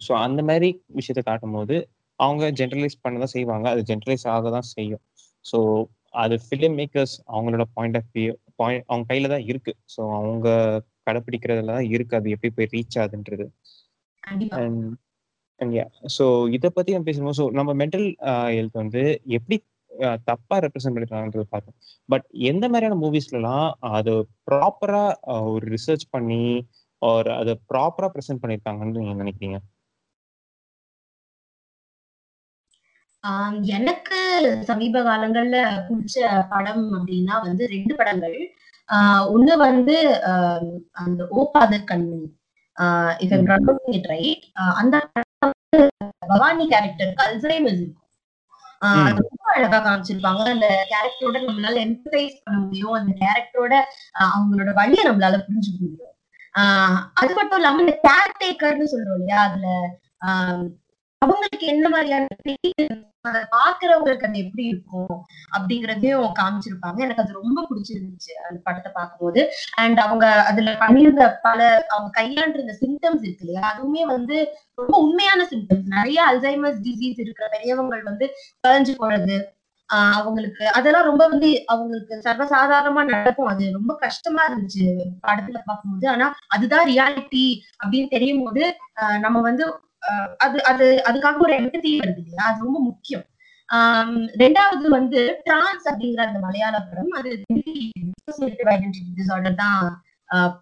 ஸோ அந்த மாதிரி விஷயத்த காட்டும் போது அவங்க ஜென்ரலைஸ் பண்ண தான் செய்வாங்க. அது ஜென்ரலைஸ் ஆக தான் செய்யும். ஸோ அது ஃபிலிம் மேக்கர்ஸ் அவங்களோட பாயிண்ட் ஆஃப் வியூ பாயிண்ட் அவங்க கையில தான் இருக்கு. ஸோ அவங்க கடைப்பிடிக்கிறதுல தான் இருக்கு. அது எப்படி போய் ரீச் ஆகுதுன்றது. அண்ட் ஸோ இதை பத்தி நம்ம பேசும்போது ஸோ நம்ம மென்டல் ஹெல்த் வந்து எப்படி தப்பா ரெப்ரசென்ட் பண்ணிருக்காங்கன்றது பார்த்தோம் பட் எந்த மாதிரியான மூவிஸ்லாம் அது ப்ராப்பரா ஒரு ரிசர்ச் பண்ணி ஒரு அதை ப்ராப்பரா ப்ரெசென்ட் பண்ணிருக்காங்கன்னு நீங்க நினைக்கிறீங்க? எனக்கு சமீப காலங்கள்ல பிடிச்ச படம் அப்படின்னா வந்து ரெண்டு படங்கள். ஆஹ் ஒண்ணு வந்து அந்த ஓபாதர் கண்மணி. it right. ஆஹ் அந்த படம் பவானி கேரக்டருக்கு அல்சைமர்ஸ் இருக்கும். ரொம்ப அழகா காமிச்சிருப்பாங்க. அந்த கேரக்டரோட நம்மளால எம்பத்தைஸ் பண்ண முடியும். அந்த கேரக்டரோட அவங்களோட வழியை நம்மளால புரிஞ்சுக்க முடியும். ஆஹ் அது மட்டும் இல்லாம இந்த கேர் டேக்கர்னு சொல்றோம் இல்லையா? அதுல ஆஹ் அவங்களுக்கு என்ன மாதிரியான அதை பாக்குறவங்களுக்கு அது எப்படி இருக்கும் அப்படிங்கறதையும் காமிச்சிருப்பாங்க. எனக்கு அது ரொம்ப பிடிச்சிருந்துச்சு அந்த படத்தை பார்க்கும்போது. அண்ட் அவங்க அதுல பண்ணியிருந்த பல அவங்க கையாண்டிருந்த சிம்டம்ஸ் இருக்கு இல்லையா? அதுவுமே வந்து ரொம்ப உண்மையான சிம்டம்ஸ் நிறைய அல்சைமர்ஸ் டிசீஸ் இருக்கிற பெரியவங்க வந்து கலைஞ்சு போறது ஆஹ் அவங்களுக்கு அதெல்லாம் ரொம்ப வந்து அவங்களுக்கு சர்வசாதாரணமா நடக்கும். அது ரொம்ப கஷ்டமா இருந்துச்சு படத்துல பார்க்கும்போது. ஆனா அதுதான் ரியாலிட்டி அப்படின்னு தெரியும் போது ஆஹ் நம்ம வந்து அது அது அதுக்காக ஒரு எம்பத்தி வருது இல்லையா? அது ரொம்ப முக்கியம். ஆஹ் ரெண்டாவது வந்து டிரான்ஸ் அப்படிங்கிற அந்த மலையாள படம் அது ஐடென்டிட்டி டிசார்டர் தான் ஆஹ்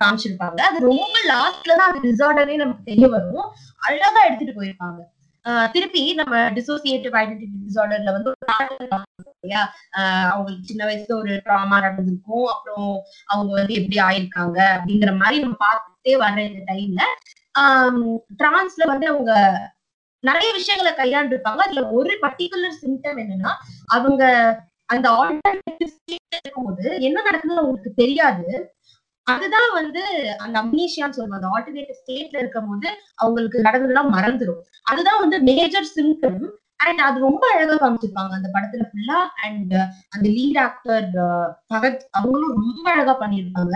காமிச்சிருப்பாங்க. அது ரொம்ப லாஸ்ட்ல தான் அது டிசார்டரே நமக்கு தெரிய வரும். அழகா எடுத்துட்டு போயிருப்பாங்க. ஆஹ் திருப்பி நம்ம டிசோசியேட்டிவ் ஐடென்டிட்டி டிசார்டர்ல வந்து ஒரு இல்லையா? ஆஹ் அவங்களுக்கு சின்ன வயசுல ஒரு ட்ராமா நடந்திருக்கும். அப்புறம் அவங்க வந்து எப்படி ஆயிருக்காங்க அப்படிங்கிற மாதிரி நம்ம பார்த்துட்டே வர்ற இந்த டைம்ல டிரான்ஸ்ல வந்து அவங்க நிறைய விஷயங்களை கையாண்டிருப்பாங்க. அதுல ஒரு பர்டிகுலர் சிம்டம் என்னன்னா அவங்க அந்த ஆல்டர்னேட்டிவ் இருக்கும்போது என்ன நடக்குதுன்னு அவங்களுக்கு தெரியாது. அதுதான் வந்து அந்த அம்னீஷியான்னு சொல்லுவாங்க. அந்த ஆல்டர்னேட்டிவ் ஸ்டேட்ல இருக்கும் போது அவங்களுக்கு நடந்ததுலாம் மறந்துடும் அதுதான் வந்து மேஜர் சிம்டம் அண்ட் அது ரொம்ப அழகா காமிச்சிருப்பாங்க அந்த படத்துல ஃபுல்லா அண்ட் uh, அந்த லீட் ஆக்டர் uh, பகத் அவங்களும் ரொம்ப அழகா பண்ணியிருப்பாங்க.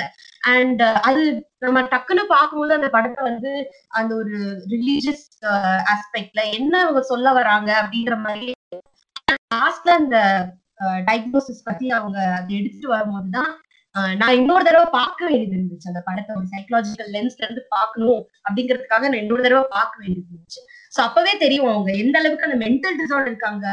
அண்ட் uh, அது நம்ம டக்குன்னு பார்க்கும்போது அந்த படத்தை வந்து அந்த ஒரு ரிலீஜியஸ் ஆஸ்பெக்ட்ல என்ன அவங்க சொல்ல வராங்க அப்படிங்கிற மாதிரி. லாஸ்ட்ல அந்த டயக்னோசிஸ் பத்தி அவங்க அதை எடுத்துட்டு வரும்போதுதான் ஆஹ் நான் இன்னொரு தடவை பார்க்க வேண்டியது இருந்துச்சு. அந்த படத்தை ஒரு சைக்கலாஜிக்கல் லென்ஸ்ல இருந்து பார்க்கணும் அப்படிங்கிறதுக்காக நான் இன்னொரு தடவை பார்க்க வேண்டியது இருந்துச்சு. சோ அப்பவே தெரியும் அவங்க எந்த அளவுக்கு அந்த மென்டல் டிசார்டர் இருக்காங்க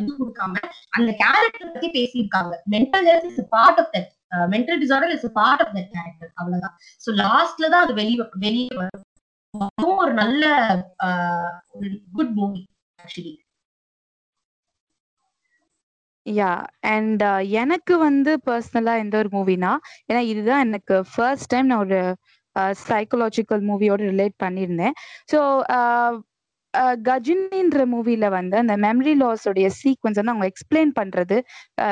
இது கொடுக்காம அந்த கேரக்டர் பத்தி பேசியிருக்காங்க. Mental health is part of that mental disorder is part of that character அவ்வளவுதான். சோ லாஸ்ட்ல தான் அது வெளியே வெளியே வரும். அதுவும் ஒரு நல்ல ஒரு good movie actually yeah and எனக்கு வந்து பர்சனலா எந்த ஒரு மூவினா ஏன்னா இதுதான் எனக்கு ஃபர்ஸ்ட் டைம் நான் ஒரு சைக்கலாஜிக்கல் மூவியோட ரிலேட் பண்ணியிருந்தேன். ஸோ கஜினின்ற மூவில வந்து அந்த மெமரி லாஸ் உடைய சீக்வன்ஸ் வந்து அவங்க எக்ஸ்பிளைன் பண்றது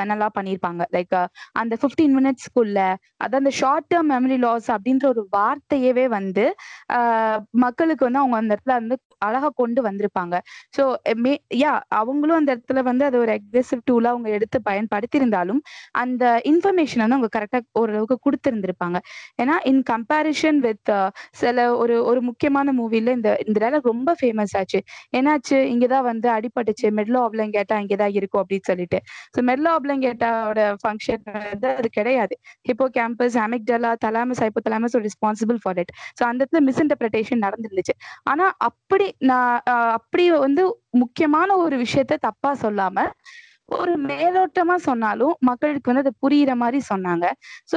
நல்லா பண்ணியிருப்பாங்க லைக் அந்த ஃபிஃப்டீன் மினிட்ஸ்க்குள்ள அதான் அந்த ஷார்ட் டேர்ம் மெமரி லாஸ் அப்படின்ற ஒரு வார்த்தையவே வந்து ஆஹ், மக்களுக்கு வந்து அவங்க அந்த இடத்துல வந்து அழகா கொண்டு வந்திருப்பாங்க. ஸோ மே யா அவங்களும் அந்த இடத்துல வந்து அது ஒரு அக்ரெசிவ் டூலா அவங்க எடுத்து பயன்படுத்தியிருந்தாலும் அந்த இன்ஃபர்மேஷன் வந்து அவங்க கரெக்டா ஓரளவுக்கு கொடுத்திருந்திருப்பாங்க. ஏன்னா இன் கம்பேரிஷன் வித் சில ஒரு ஒரு முக்கியமான மூவில இந்த இந்த டைலாக் ரொம்ப ஃபேமஸ் ஆச்சு. என்னாச்சு? இங்கதான் வந்து அடிபட்டுச்சு. மெட்லோ ஆப்லங்கேட்டா இங்கதான் இருக்கும் அப்படின்னு சொல்லிட்டு. ஸோ மெட்லோ ஆப்லங்கேட்டாவோட ஃபங்க்ஷன் வந்து அது கிடையாது. Hippocampus amygdala thalamus hypothalamus responsible for it so அந்த இடத்துல மிஸ் இன்டர்பிரேஷன் நடந்துருந்துச்சு. ஆனா அப்படி நான் அப்படி வந்து முக்கியமான ஒரு விஷயத்த தப்பா சொல்லாம ஒரு மேலோட்டமா சொன்னாலும் மக்களுக்கு வந்து அது புரியுற மாதிரி சொன்னாங்க. ஸோ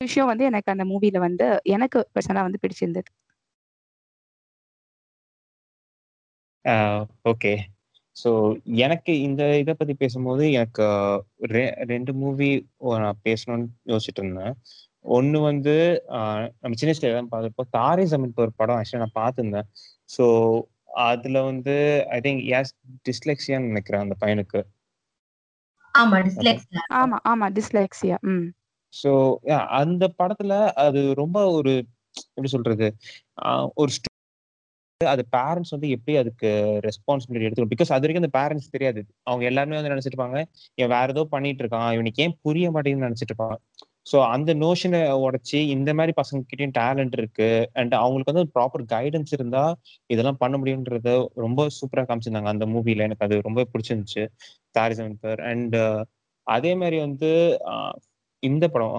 விஷயம் வந்து எனக்கு அந்த மூவில வந்து எனக்கு பர்சனலா வந்து பிடிச்சிருந்தது. ஓகே ஸோ எனக்கு இந்த இதை பத்தி பேசும்போது எனக்கு ரெ- ரெண்டு மூவி நான் பேசணும்னு யோசிச்சுட்டு இருந்தேன். ஒன்று வந்து ஆஹ் நம்ம சின்ன வயசுல தான் பார்த்துருப்போம் தாரே ஜமீன் ஒரு படம் ஆக்சுவலாக நான் பார்த்துருந்தேன். ஸோ அதுல வந்து ஐ திங்க் யாஸ் டிஸ்லெக்ஸியான்னு நினைக்கிறேன் அந்த பையனுக்கு. ஆமா டிஸ்லெக்ஸ்ல ஆமா ஆமா டிஸ்லெக்சியா ம். ஸோ அந்த படத்துல அது ரொம்ப ஒரு எப்படி சொல்றது ஆஹ் ஒரு அது பேரண்ட்ஸ் வந்து எப்படி அதுக்கு ரெஸ்பான்சிபிலிட்டி எடுத்துக்கணும்? பிகாஸ் அது வரைக்கும் அந்த பேரண்ட்ஸ் தெரியாது. அவங்க எல்லாருமே வந்து நினைச்சிட்டு இருப்பாங்க இவன் வேற ஏதோ பண்ணிட்டு இருக்கான். இவனுக்கு ஏன் புரிய மாட்டேங்குதுன்னு நினைச்சிட்டு இருப்பாங்க ஸோ அந்த நோஷனை உடைச்சி இந்த மாதிரி பசங்க டேலண்ட் இருக்கு. அண்ட் அவங்களுக்கு வந்து ப்ராப்பர் கைடன்ஸ் இருந்தா இதெல்லாம் பண்ண முடியுன்றத ரொம்ப சூப்பராக காமிச்சிருந்தாங்க அந்த மூவியில எனக்கு அது ரொம்ப பிடிச்சிருந்துச்சு. தாரிசன் பேர் அண்ட் அதே மாதிரி வந்து இந்த படம்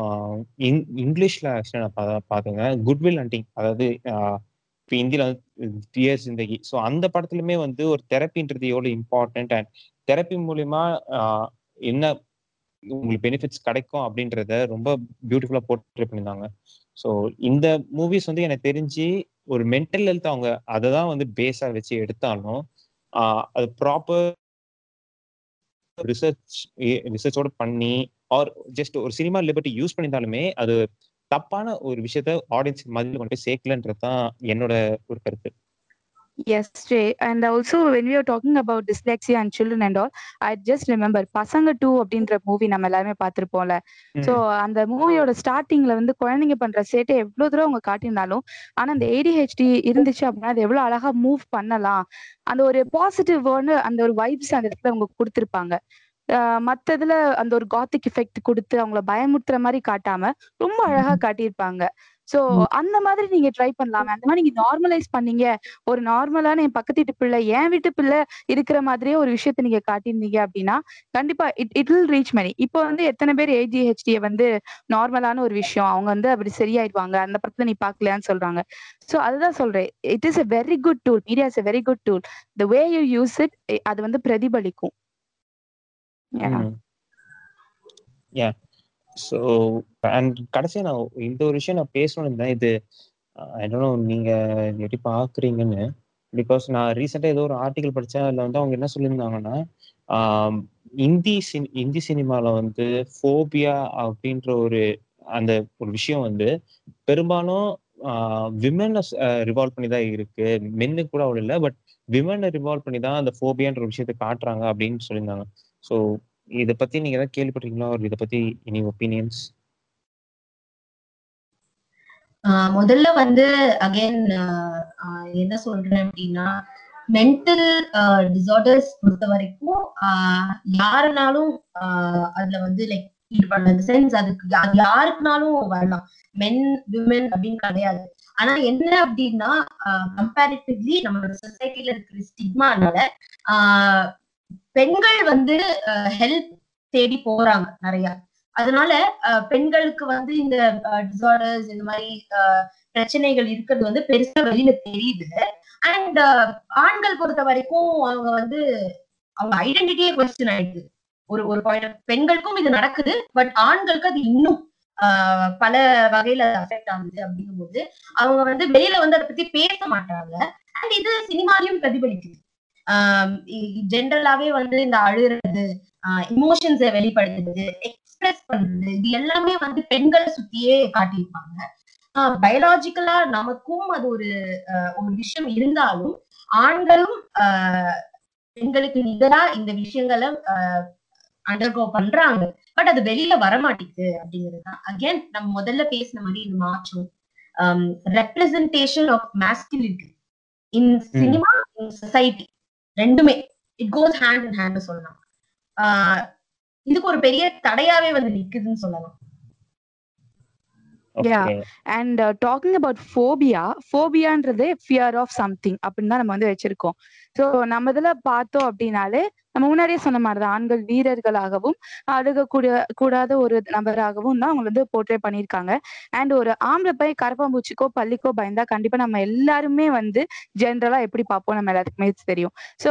இங்கிலீஷ்ல ஆக்சுவலா நான் பாத்துங்க. குட்வில் ஹண்டிங் அதாவது இப்போ இந்தியில வந்து டியர் ஜிந்தகி ஸோ அந்த படத்துலயுமே வந்து ஒரு தெரப்பின்றது எவ்வளவு இம்பார்ட்டன்ட் அண்ட் தெரப்பி மூலியமா என்ன உங்களுக்கு பெனிஃபிட்ஸ் கிடைக்கும் அப்படின்றத ரொம்ப பியூட்டிஃபுல்லா போர்ட்ரே பண்ணியிருந்தாங்க. ஸோ இந்த மூவிஸ் வந்து எனக்கு தெரிஞ்சு ஒரு மென்டல் ஹெல்த் அவங்க அதை தான் வந்து பேஸா வச்சு எடுத்தாலும் அது ப்ராப்பர் ரிசர்ச் ரிசர்ச்சோட பண்ணி ஆர் ஜஸ்ட் ஒரு சினிமா லிபர்ட்டி யூஸ் பண்ணியிருந்தாலுமே அது தப்பான ஒரு விஷயத்த ஆடியன்ஸ் மதியில் கொண்டு போய் சேர்க்கலன்றது தான் என்னோட ஒரு கருத்து. Yes, Jay. And also, when we are talking about dyslexia and children and all, I just remember Pasanga two அப்படின்ற மூவி நம்ம எல்லாருமே பார்த்திருப்போம்ல. ஸோ அந்த மூவியோட ஸ்டார்டிங்ல வந்து குழந்தைங்க பண்ற சேட்டை எவ்வளவு தூரம் அவங்க காட்டியிருந்தாலும் ஆனா அந்த ஏடிஹெச்டி இருந்துச்சு அப்படின்னா அது எவ்வளவு அழகா மூவ் பண்ணலாம். அந்த ஒரு பாசிட்டிவ் வேர்டு அந்த ஒரு வைப்ஸ் அந்த இடத்துல அவங்க கொடுத்திருப்பாங்க. ஆஹ் மத்ததுல அந்த ஒரு காத்திக் எஃபெக்ட் கொடுத்து அவங்கள பயமுறுத்துற மாதிரி காட்டாம ரொம்ப அழகா காட்டியிருப்பாங்க. சோ அந்த மாதிரி நீங்க ட்ரை பண்ணலாமே. அந்த மாதிரி நீங்க நார்மலைஸ் பண்ணீங்க. ஒரு நார்மலான என் பக்கத்து வீட்டு பிள்ளை என் வீட்டு பிள்ளை இருக்கிற மாதிரியே ஒரு விஷயத்த நீங்க காட்டியிருந்தீங்க அப்படின்னா கண்டிப்பா it it will reach many இப்போ வந்து எத்தனை பேர் ஏஜிஹெச்டியை வந்து நார்மலான ஒரு விஷயம் அவங்க வந்து அப்படி சரியாயிடுவாங்க அந்த படத்துல நீ பாக்கலையான்னு சொல்றாங்க. சோ அதுதான் சொல்றேன். It is a very good tool media is a very good tool the way you use it அது வந்து பிரதிபலிக்கும். ஸோ அண்ட் கடைசியா நான் இந்த ஒரு விஷயம் நான் பேசணும்னு இருந்தேன். இது uh, என்னோ நீங்க எப்படி பார்க்குறீங்கன்னு. பிகாஸ் நான் ரீசெண்டாக ஏதோ ஒரு ஆர்டிக்கல் படித்தேன் அதில் வந்து அவங்க என்ன சொல்லியிருந்தாங்கன்னா um, இந்தி சினி இந்தி சினிமாவில் வந்து ஃபோபியா அப்படின்ற ஒரு அந்த ஒரு விஷயம் வந்து பெரும்பாலும் uh, விமனை ரிவால்வ் uh, பண்ணி தான் இருக்கு. மென்னு கூட அவ்வளோ இல்லை பட் விமனை ரிவால்வ் பண்ணி தான் அந்த ஃபோபியான்ற ஒரு விஷயத்தை காட்டுறாங்க அப்படின்னு சொல்லியிருந்தாங்க. ஸோ இதை பத்தி நீங்க ஏதாவது கேள்விப்பட்டீங்களா ஒரு இதை பத்தி எனி ஒப்பீனியன்ஸ் ஆஹ் முதல்ல வந்து அகைன் என்ன சொல்றேன் அப்படின்னா மென்டல் டிசார்டர்ஸ் பொறுத்த வரைக்கும் ஆஹ் யாருனாலும் ஆஹ் அதுல வந்து லைக் ஈடுபடலாம் சென்ஸ் அதுக்கு அது யாருக்குனாலும் வரலாம். மென் விமன் அப்படின்னு கிடையாது. ஆனா என்ன அப்படின்னா கம்பேரிட்டிவ்லி நம்மளோட சொசைட்டில இருக்கிற ஸ்டிக்மானால ஆஹ் பெண்கள் வந்து ஹெல்ப் தேடி போறாங்க நிறைய. அதனால அஹ், பெண்களுக்கு வந்து இந்த டிசார்டர்ஸ் இந்த மாதிரி பிரச்சனைகள் இருக்கிறது வந்து பெருசா வெளியில தெரியுது. அண்ட் ஆண்கள் பொறுத்த வரைக்கும் அவங்க வந்து அவங்க ஐடென்டிட்டியே கொஸ்டின் ஆயிடுது. ஒரு ஒரு பாயிண்ட் பெண்களுக்கும் இது நடக்குது பட் ஆண்களுக்கு அது இன்னும் ஆஹ், பல வகையில அஃபெக்ட் ஆகுது அப்படிங்கும்போது அவங்க வந்து வெளியில வந்து அதை பத்தி பேச மாட்டாங்க. அண்ட் இது சினிமாலையும் பிரதிபலிக்குது. ஜென்ரலாவே வந்து இந்த அழுறது இமோஷன்ஸை வெளிப்படுத்துறது எக்ஸ்பிரஸ் பண்றது இது எல்லாமே வந்து பெண்களை சுத்தியே காட்டியிருப்பாங்க. பயாலாஜிக்கலா நமக்கும் அது ஒரு ஒரு விஷயம் இருந்தாலும் ஆண்களும் பெண்களுக்கு நிகரா இந்த விஷயங்களை அண்டர்கோ பண்றாங்க. பட் அது வெளியில வர மாட்டேங்குது அப்படிங்கிறது தான். அகைன் நம்ம முதல்ல பேசின மாதிரி இந்த மாற்றம் representation of masculinity in cinema in society ரெண்டுமே. It goes hand in hand சொல்லலாம். ஆஹ் இதுக்கு ஒரு பெரிய தடையாவே வந்து நிக்குதுன்னு சொல்லலாம். Yeah. Okay and talking about phobia ஃபோபியான்றதே fear of something அப்படின்னு தான் நம்ம வந்து வச்சிருக்கோம். ஸோ நம்ம இதுல பார்த்தோம் அப்படின்னாலே நம்ம முன்னாடியே சொன்ன மாதிரி தான் ஆண்கள் வீரர்களாகவும் அழுகக்கூடிய கூடாத ஒரு நபராகவும் தான் அவங்க வந்து போர்ட்ரே பண்ணியிருக்காங்க. அண்ட் ஒரு ஆம்பளை பை கரப்பாம்பூச்சிக்கோ பள்ளிக்கோ பயந்தா கண்டிப்பா நம்ம எல்லாருமே வந்து ஜென்ரலா எப்படி பார்ப்போம் நம்ம எல்லாத்துக்குமே தெரியும். ஸோ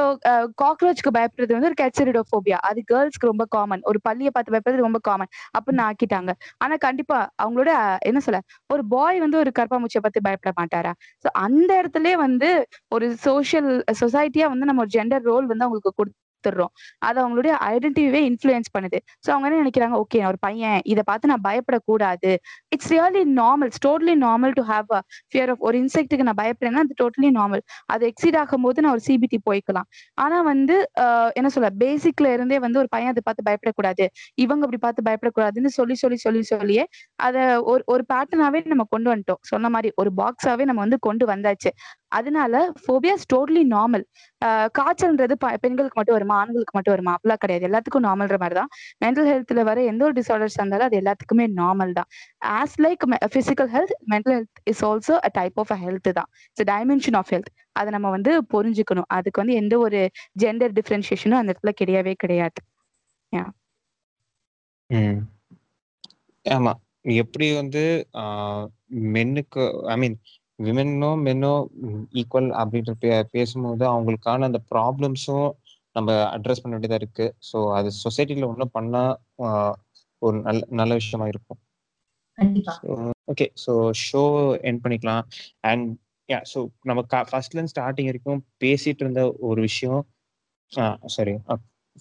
காக்ரோச்சுக்கு பயப்படுறது வந்து ஒரு கெச்சரிடோஃபோபியா அது கேர்ள்ஸ்க்கு ரொம்ப காமன் ஒரு பள்ளியை பார்த்து பயப்படுறது ரொம்ப காமன் அப்படின்னு ஆக்கிட்டாங்க. ஆனா கண்டிப்பா அவங்களோட என்ன சொல்ல ஒரு பாய் வந்து ஒரு கரப்பாம்பூச்சியை பத்தி பயப்பட மாட்டாரா? சோ அந்த இடத்துலயே வந்து ஒரு சோசியல் சொசைட்டியா வந்து நம்ம ஒரு ஜெண்டர் ரோல் வந்து அவங்களுக்கு கொடுத்துடுறோம். அது அவங்களுடைய ஐடென்டிட்டியே இன்ஃப்ளூயன்ஸ் பண்ணுது. சோ அவங்க என்ன நினைக்கிறாங்க? ஓகே ஒரு பையன். இதை பார்த்து நான் பயப்படக்கூடாது. It's really normal totally normal to have a fear of ஒரு இன்செக்ட்டுக்கு நான் பயப்படுறேன்னா அது டோட்டலி நார்மல் அது எக்ஸிட் ஆகும்போது நான் ஒரு சிபிடி போய்க்கலாம். ஆனா வந்து ஆஹ் என்ன சொல்ல? பேசிக்ல இருந்தே வந்து ஒரு பையன் அதை பார்த்து பயப்படக்கூடாது. இவங்க அப்படி பார்த்து பயப்படக்கூடாதுன்னு சொல்லி சொல்லி சொல்லி சொல்லியே அத ஒரு ஒரு பேட்டர்னாவே நம்ம கொண்டு வந்துட்டோம். சொன்ன மாதிரி ஒரு பாக்ஸாவே நம்ம வந்து கொண்டு வந்தாச்சு. அதனால ஃபோபியாஸ் டோட்டலி நார்மல் காய்ச்சல்ன்றது பெண்களுக்கு மட்டும் வருமா? ஆண்களுக்கு மட்டும் வருமா அப்படிலாம் கிடையாது. எல்லாத்துக்கும் நார்மல்ற மாதிரி தான் மென்டல் ஹெல்த்ல வர எந்த ஒரு டிசார்டர்ஸ் இருந்தாலும் அது எல்லாத்துக்குமே நார்மல் தான். As like physical health mental health is also a type of a health தான். இட்ஸ் டைமென்ஷன் ஆஃப் ஹெல்த் அதை நம்ம வந்து புரிஞ்சுக்கணும். அதுக்கு வந்து எந்த ஒரு ஜெண்டர் டிஃபரன்ஷியேஷனும் அந்த இடத்துல கிடையவே கிடையாது. ஆமா. எப்படி வந்து மென்னுக்கு ஐ மீன் விமென்னோ மென்னோ ஈக்குவல் அப்படின்ற பே பேசும்போது அவங்களுக்கான அந்த ப்ராப்ளம்ஸும் நம்ம அட்ரஸ் பண்ண வேண்டியதா இருக்கு. ஸோ அது சொசைட்டில ஒன்றும் பண்ணா ஒரு நல்ல நல்ல விஷயமா இருக்கும். ஓகே ஸோ ஷோ என் பண்ணிக்கலாம். அண்ட் யா ஸோ நம்ம ஃபர்ஸ்ட்ல இருந்து ஸ்டார்டிங் வரைக்கும் பேசிட்டு இருந்த ஒரு விஷயம் சாரி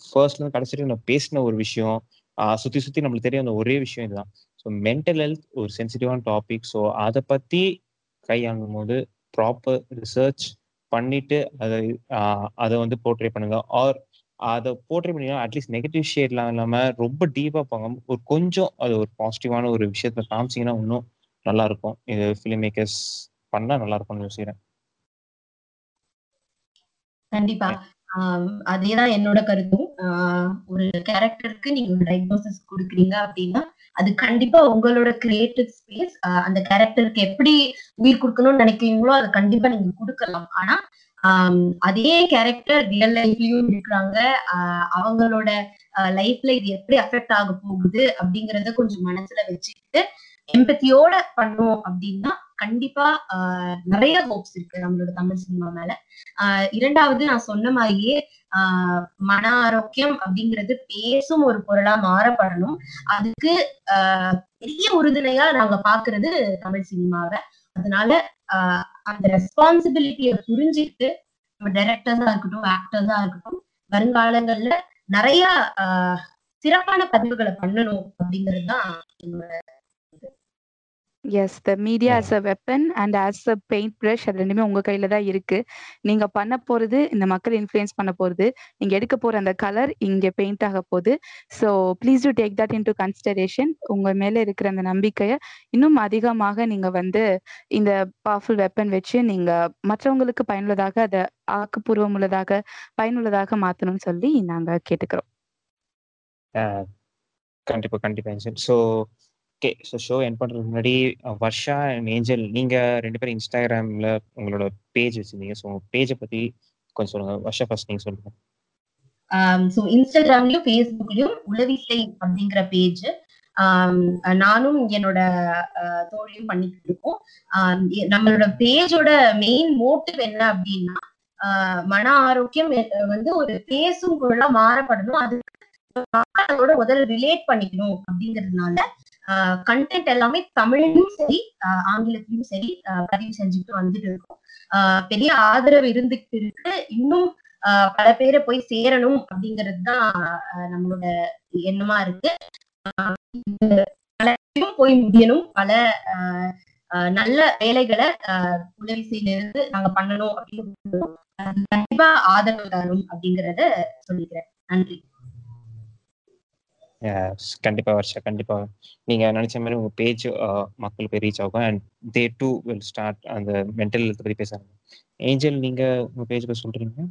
ஃபர்ஸ்ட்ல இருந்து கடைசி நம்ம பேசின ஒரு விஷயம் சுத்தி சுத்தி நம்மளுக்கு தெரியும் அந்த ஒரே விஷயம் இதுதான். ஸோ மென்டல் ஹெல்த் ஒரு சென்சிட்டிவான டாபிக் ஸோ அதை பத்தி கையாளும் போது ப்ராப்பர் ரிசர்ச் பண்ணிட்டு அதை அதை வந்து போர்ட்ரே பண்ணுங்க. ஆர் அதை போர்ட்ரே பண்ணீங்கன்னா அட்லீஸ்ட் நெகட்டிவ் ஷேட்லாம் இல்லாம ரொம்ப டீப்பா போங்க ஒரு கொஞ்சம் அது ஒரு பாசிட்டிவான ஒரு விஷயத்த காமிச்சீங்கன்னா இன்னும் நல்லா இருக்கும் இது ஃபிலிம் மேக்கர்ஸ் பண்ணா நல்லா இருக்கும்னு யோசிக்கிறேன். கண்டிப்பா. அதேதான் என்னோட கருத்தும். ஆஹ் ஒரு கேரக்டருக்கு நீங்க ஒரு டைக்னோசிஸ் கொடுக்குறீங்க அப்படின்னா அது கண்டிப்பா உங்களோட கிரியேட்டிவ் ஸ்பேஸ் அந்த கேரக்டருக்கு எப்படி உயிர் கொடுக்கணும்னு நினைக்கிறீங்களோ அதை கண்டிப்பா நீங்க கொடுக்கலாம். ஆனா அதே கேரக்டர் ரியல் லைஃப்லயும் இருக்கிறாங்க. ஆஹ் அவங்களோட லைஃப்ல இது எப்படி அஃபெக்ட் ஆக போகுது அப்படிங்கறத கொஞ்சம் மனசுல வச்சுக்கிட்டு எம்பத்தியோட பண்ணோம் அப்படின்னா கண்டிப்பா நிறைய ஹோப்ஸ் இருக்கு நம்மளோட தமிழ் சினிமா மேல. ஆஹ் இரண்டாவது நான் சொன்ன மாதிரியே ஆஹ் மன ஆரோக்கியம் அப்படிங்கிறது பேசும் ஒரு பொருளா மாறப்படணும். அதுக்கு ஆஹ் பெரிய உறுதுணையா நாங்க பாக்குறது தமிழ் சினிமாவை அதனால ஆஹ் அந்த ரெஸ்பான்சிபிலிட்டியை புரிஞ்சுக்கிட்டு நம்ம டைரக்டர்ஸா இருக்கட்டும் ஆக்டர்ஸா இருக்கட்டும் வருங்காலங்கள்ல நிறைய ஆஹ் சிறப்பான பதிவுகளை பண்ணணும் அப்படிங்கிறது தான் என்னோட yes the media as a weapon and as a paint brush அது ரெண்டுமே உங்க கையில தான் இருக்கு. நீங்க பண்ண போறது இந்த மக்கள் இன்ஃப்ளூயன்ஸ் பண்ண போறது நீங்க எடுக்க போற அந்த கலர் இங்க பெயிண்ட் ஆக போகுது so please to take that into consideration உங்க மேல இருக்கிற அந்த நம்பிக்கையை இன்னும் அதிகமாக நீங்க வந்து இந்த பவர்ஃபுல் வெப்பன் வச்சு நீங்க மற்றவங்களுக்கு பயனுள்ளதாக அதை ஆக்கப்பூர்வம் உள்ளதாக பயனுள்ளதாக மாத்தணும்னு சொல்லி நாங்க கேட்டுக்கிறோம். ஆஹ் கண்டிப்பா கண்டிப்பா so okay so show end பண்றதுக்கு முன்னாடி வர்ஷா அண்ட் ஏஞ்சல் நீங்க ரெண்டு பேரும் இன்ஸ்டாகிராம்ல உங்களோட பேஜ் வச்சிருந்தீங்க. ஸோ உங்கள் பேஜை பத்தி கொஞ்சம் சொல்லுங்க. வர்ஷா ஃபர்ஸ்ட் நீங்க சொல்லுங்க. Um, ஸோ இன்ஸ்டாகிராம்லயும் ஃபேஸ்புக்லயும் உளவிசை அப்படிங்கிற பேஜ் um, நானும் என்னோட தோழியும் பண்ணிட்டு இருக்கோம். Um, ஆஹ் நம்மளோட பேஜோட மெயின் மோட்டிவ் என்ன அப்படின்னா ஆஹ் மன ஆரோக்கியம் வந்து ஒரு பேசும் பொருளா மாறப்படணும். அதுக்கு அதோட முதல்ல ரிலேட் பண்ணிக்கணும் அப்படிங்கிறதுனால கண்டென்ட் எல்லாமே தமிழ்லயும் சரி ஆங்கிலத்திலயும் சரி பதிவு செஞ்சுட்டு வந்துட்டு இருக்கோம். ஆஹ் பெரிய ஆதரவு இருந்துகிட்டு இருக்கு. இன்னும் ஆஹ் பல பேரை போய் சேரணும் அப்படிங்கிறது தான் நம்மளோட எண்ணமா இருக்கு. ஆஹ் பலரையும் போய் முடியணும். பல ஆஹ் நல்ல வேலைகளை ஆஹ் உதவி செய்யிலிருந்து நாங்க பண்ணணும் அப்படின்னு. கண்டிப்பா ஆதரவு தரும் அப்படிங்கறத சொல்லிக்கிறேன். நன்றி. கண்டிப்பா வருஷா கண்டிப்பா. நீங்க நினைச்ச மாதிரி உங்க பேஜ் மக்களுக்கு ரீச் ஆகும். And they too will start அந்த மென்டல் ஹெல்த் பத்தி பேசுறாங்க. ஏஞ்சல் நீங்க உங்க பேஜ் பத்தி சொல்றீங்க?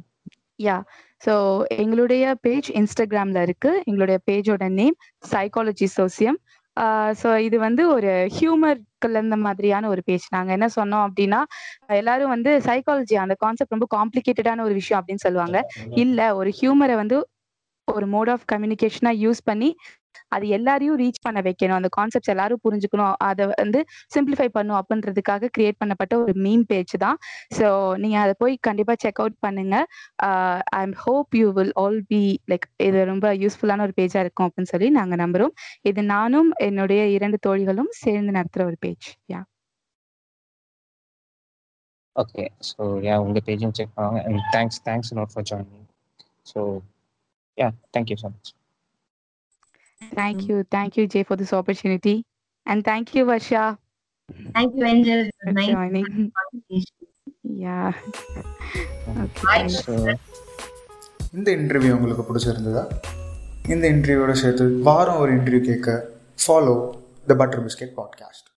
யா ஸோ எங்களுடைய பேஜ் இன்ஸ்டாகிராம்ல இருக்கு. எங்களுடைய பேஜோட நேம் சைக்காலஜி சோசியம் ஸோ இது வந்து ஒரு ஹியூமர் கலந்த மாதிரியான ஒரு பேஜ் நாங்க என்ன சொன்னோம் அப்படின்னா எல்லாரும் வந்து சைக்காலஜி அந்த கான்செப்ட் ரொம்ப காம்ப்ளிகேட்டடான ஒரு விஷயம் அப்படின்னு சொல்லுவாங்க. இல்ல ஒரு ஹியூமரை வந்து ஒரு மோட் ஆஃப் கம்யூனிகேஷனா யூஸ் பண்ணி அது எல்லாரையும் ரீச் பண்ண வைக்கணும். அந்த கான்செப்ட்ஸ் எல்லாரும் புரிஞ்சுக்கணும். அதை வந்து சிம்பிளிஃபை பண்ணும் அப்படின்றதுக்காக கிரியேட் பண்ணப்பட்ட ஒரு மீம் பேஜ் தான். ஸோ நீங்க அதை போய் கண்டிப்பா செக் அவுட் பண்ணுங்க. I am hope you will all be like இது ரொம்ப யூஸ்ஃபுல்லான ஒரு பேஜா இருக்கும் அப்படின்னு சொல்லி நாங்க நம்புறோம். இது நானும் என்னுடைய இரண்டு தோழிகளும் சேர்ந்து நடத்துற ஒரு page yeah okay so yeah உங்க பேஜும் செக் பண்ணுவாங்க. And thanks thanks not for joining so yeah thank you so much Thank you. Thank you, Jay, for this opportunity. And thank you, Varsha, Thank you, Angel. For nice joining. Yeah. Okay. So இந்த interview உங்களுக்கு பிடிச்சிருந்ததா இந்த இன்டர்வியூவோட சேர்த்து வாரம் ஒரு interview கேட்க follow the butter biscuit podcast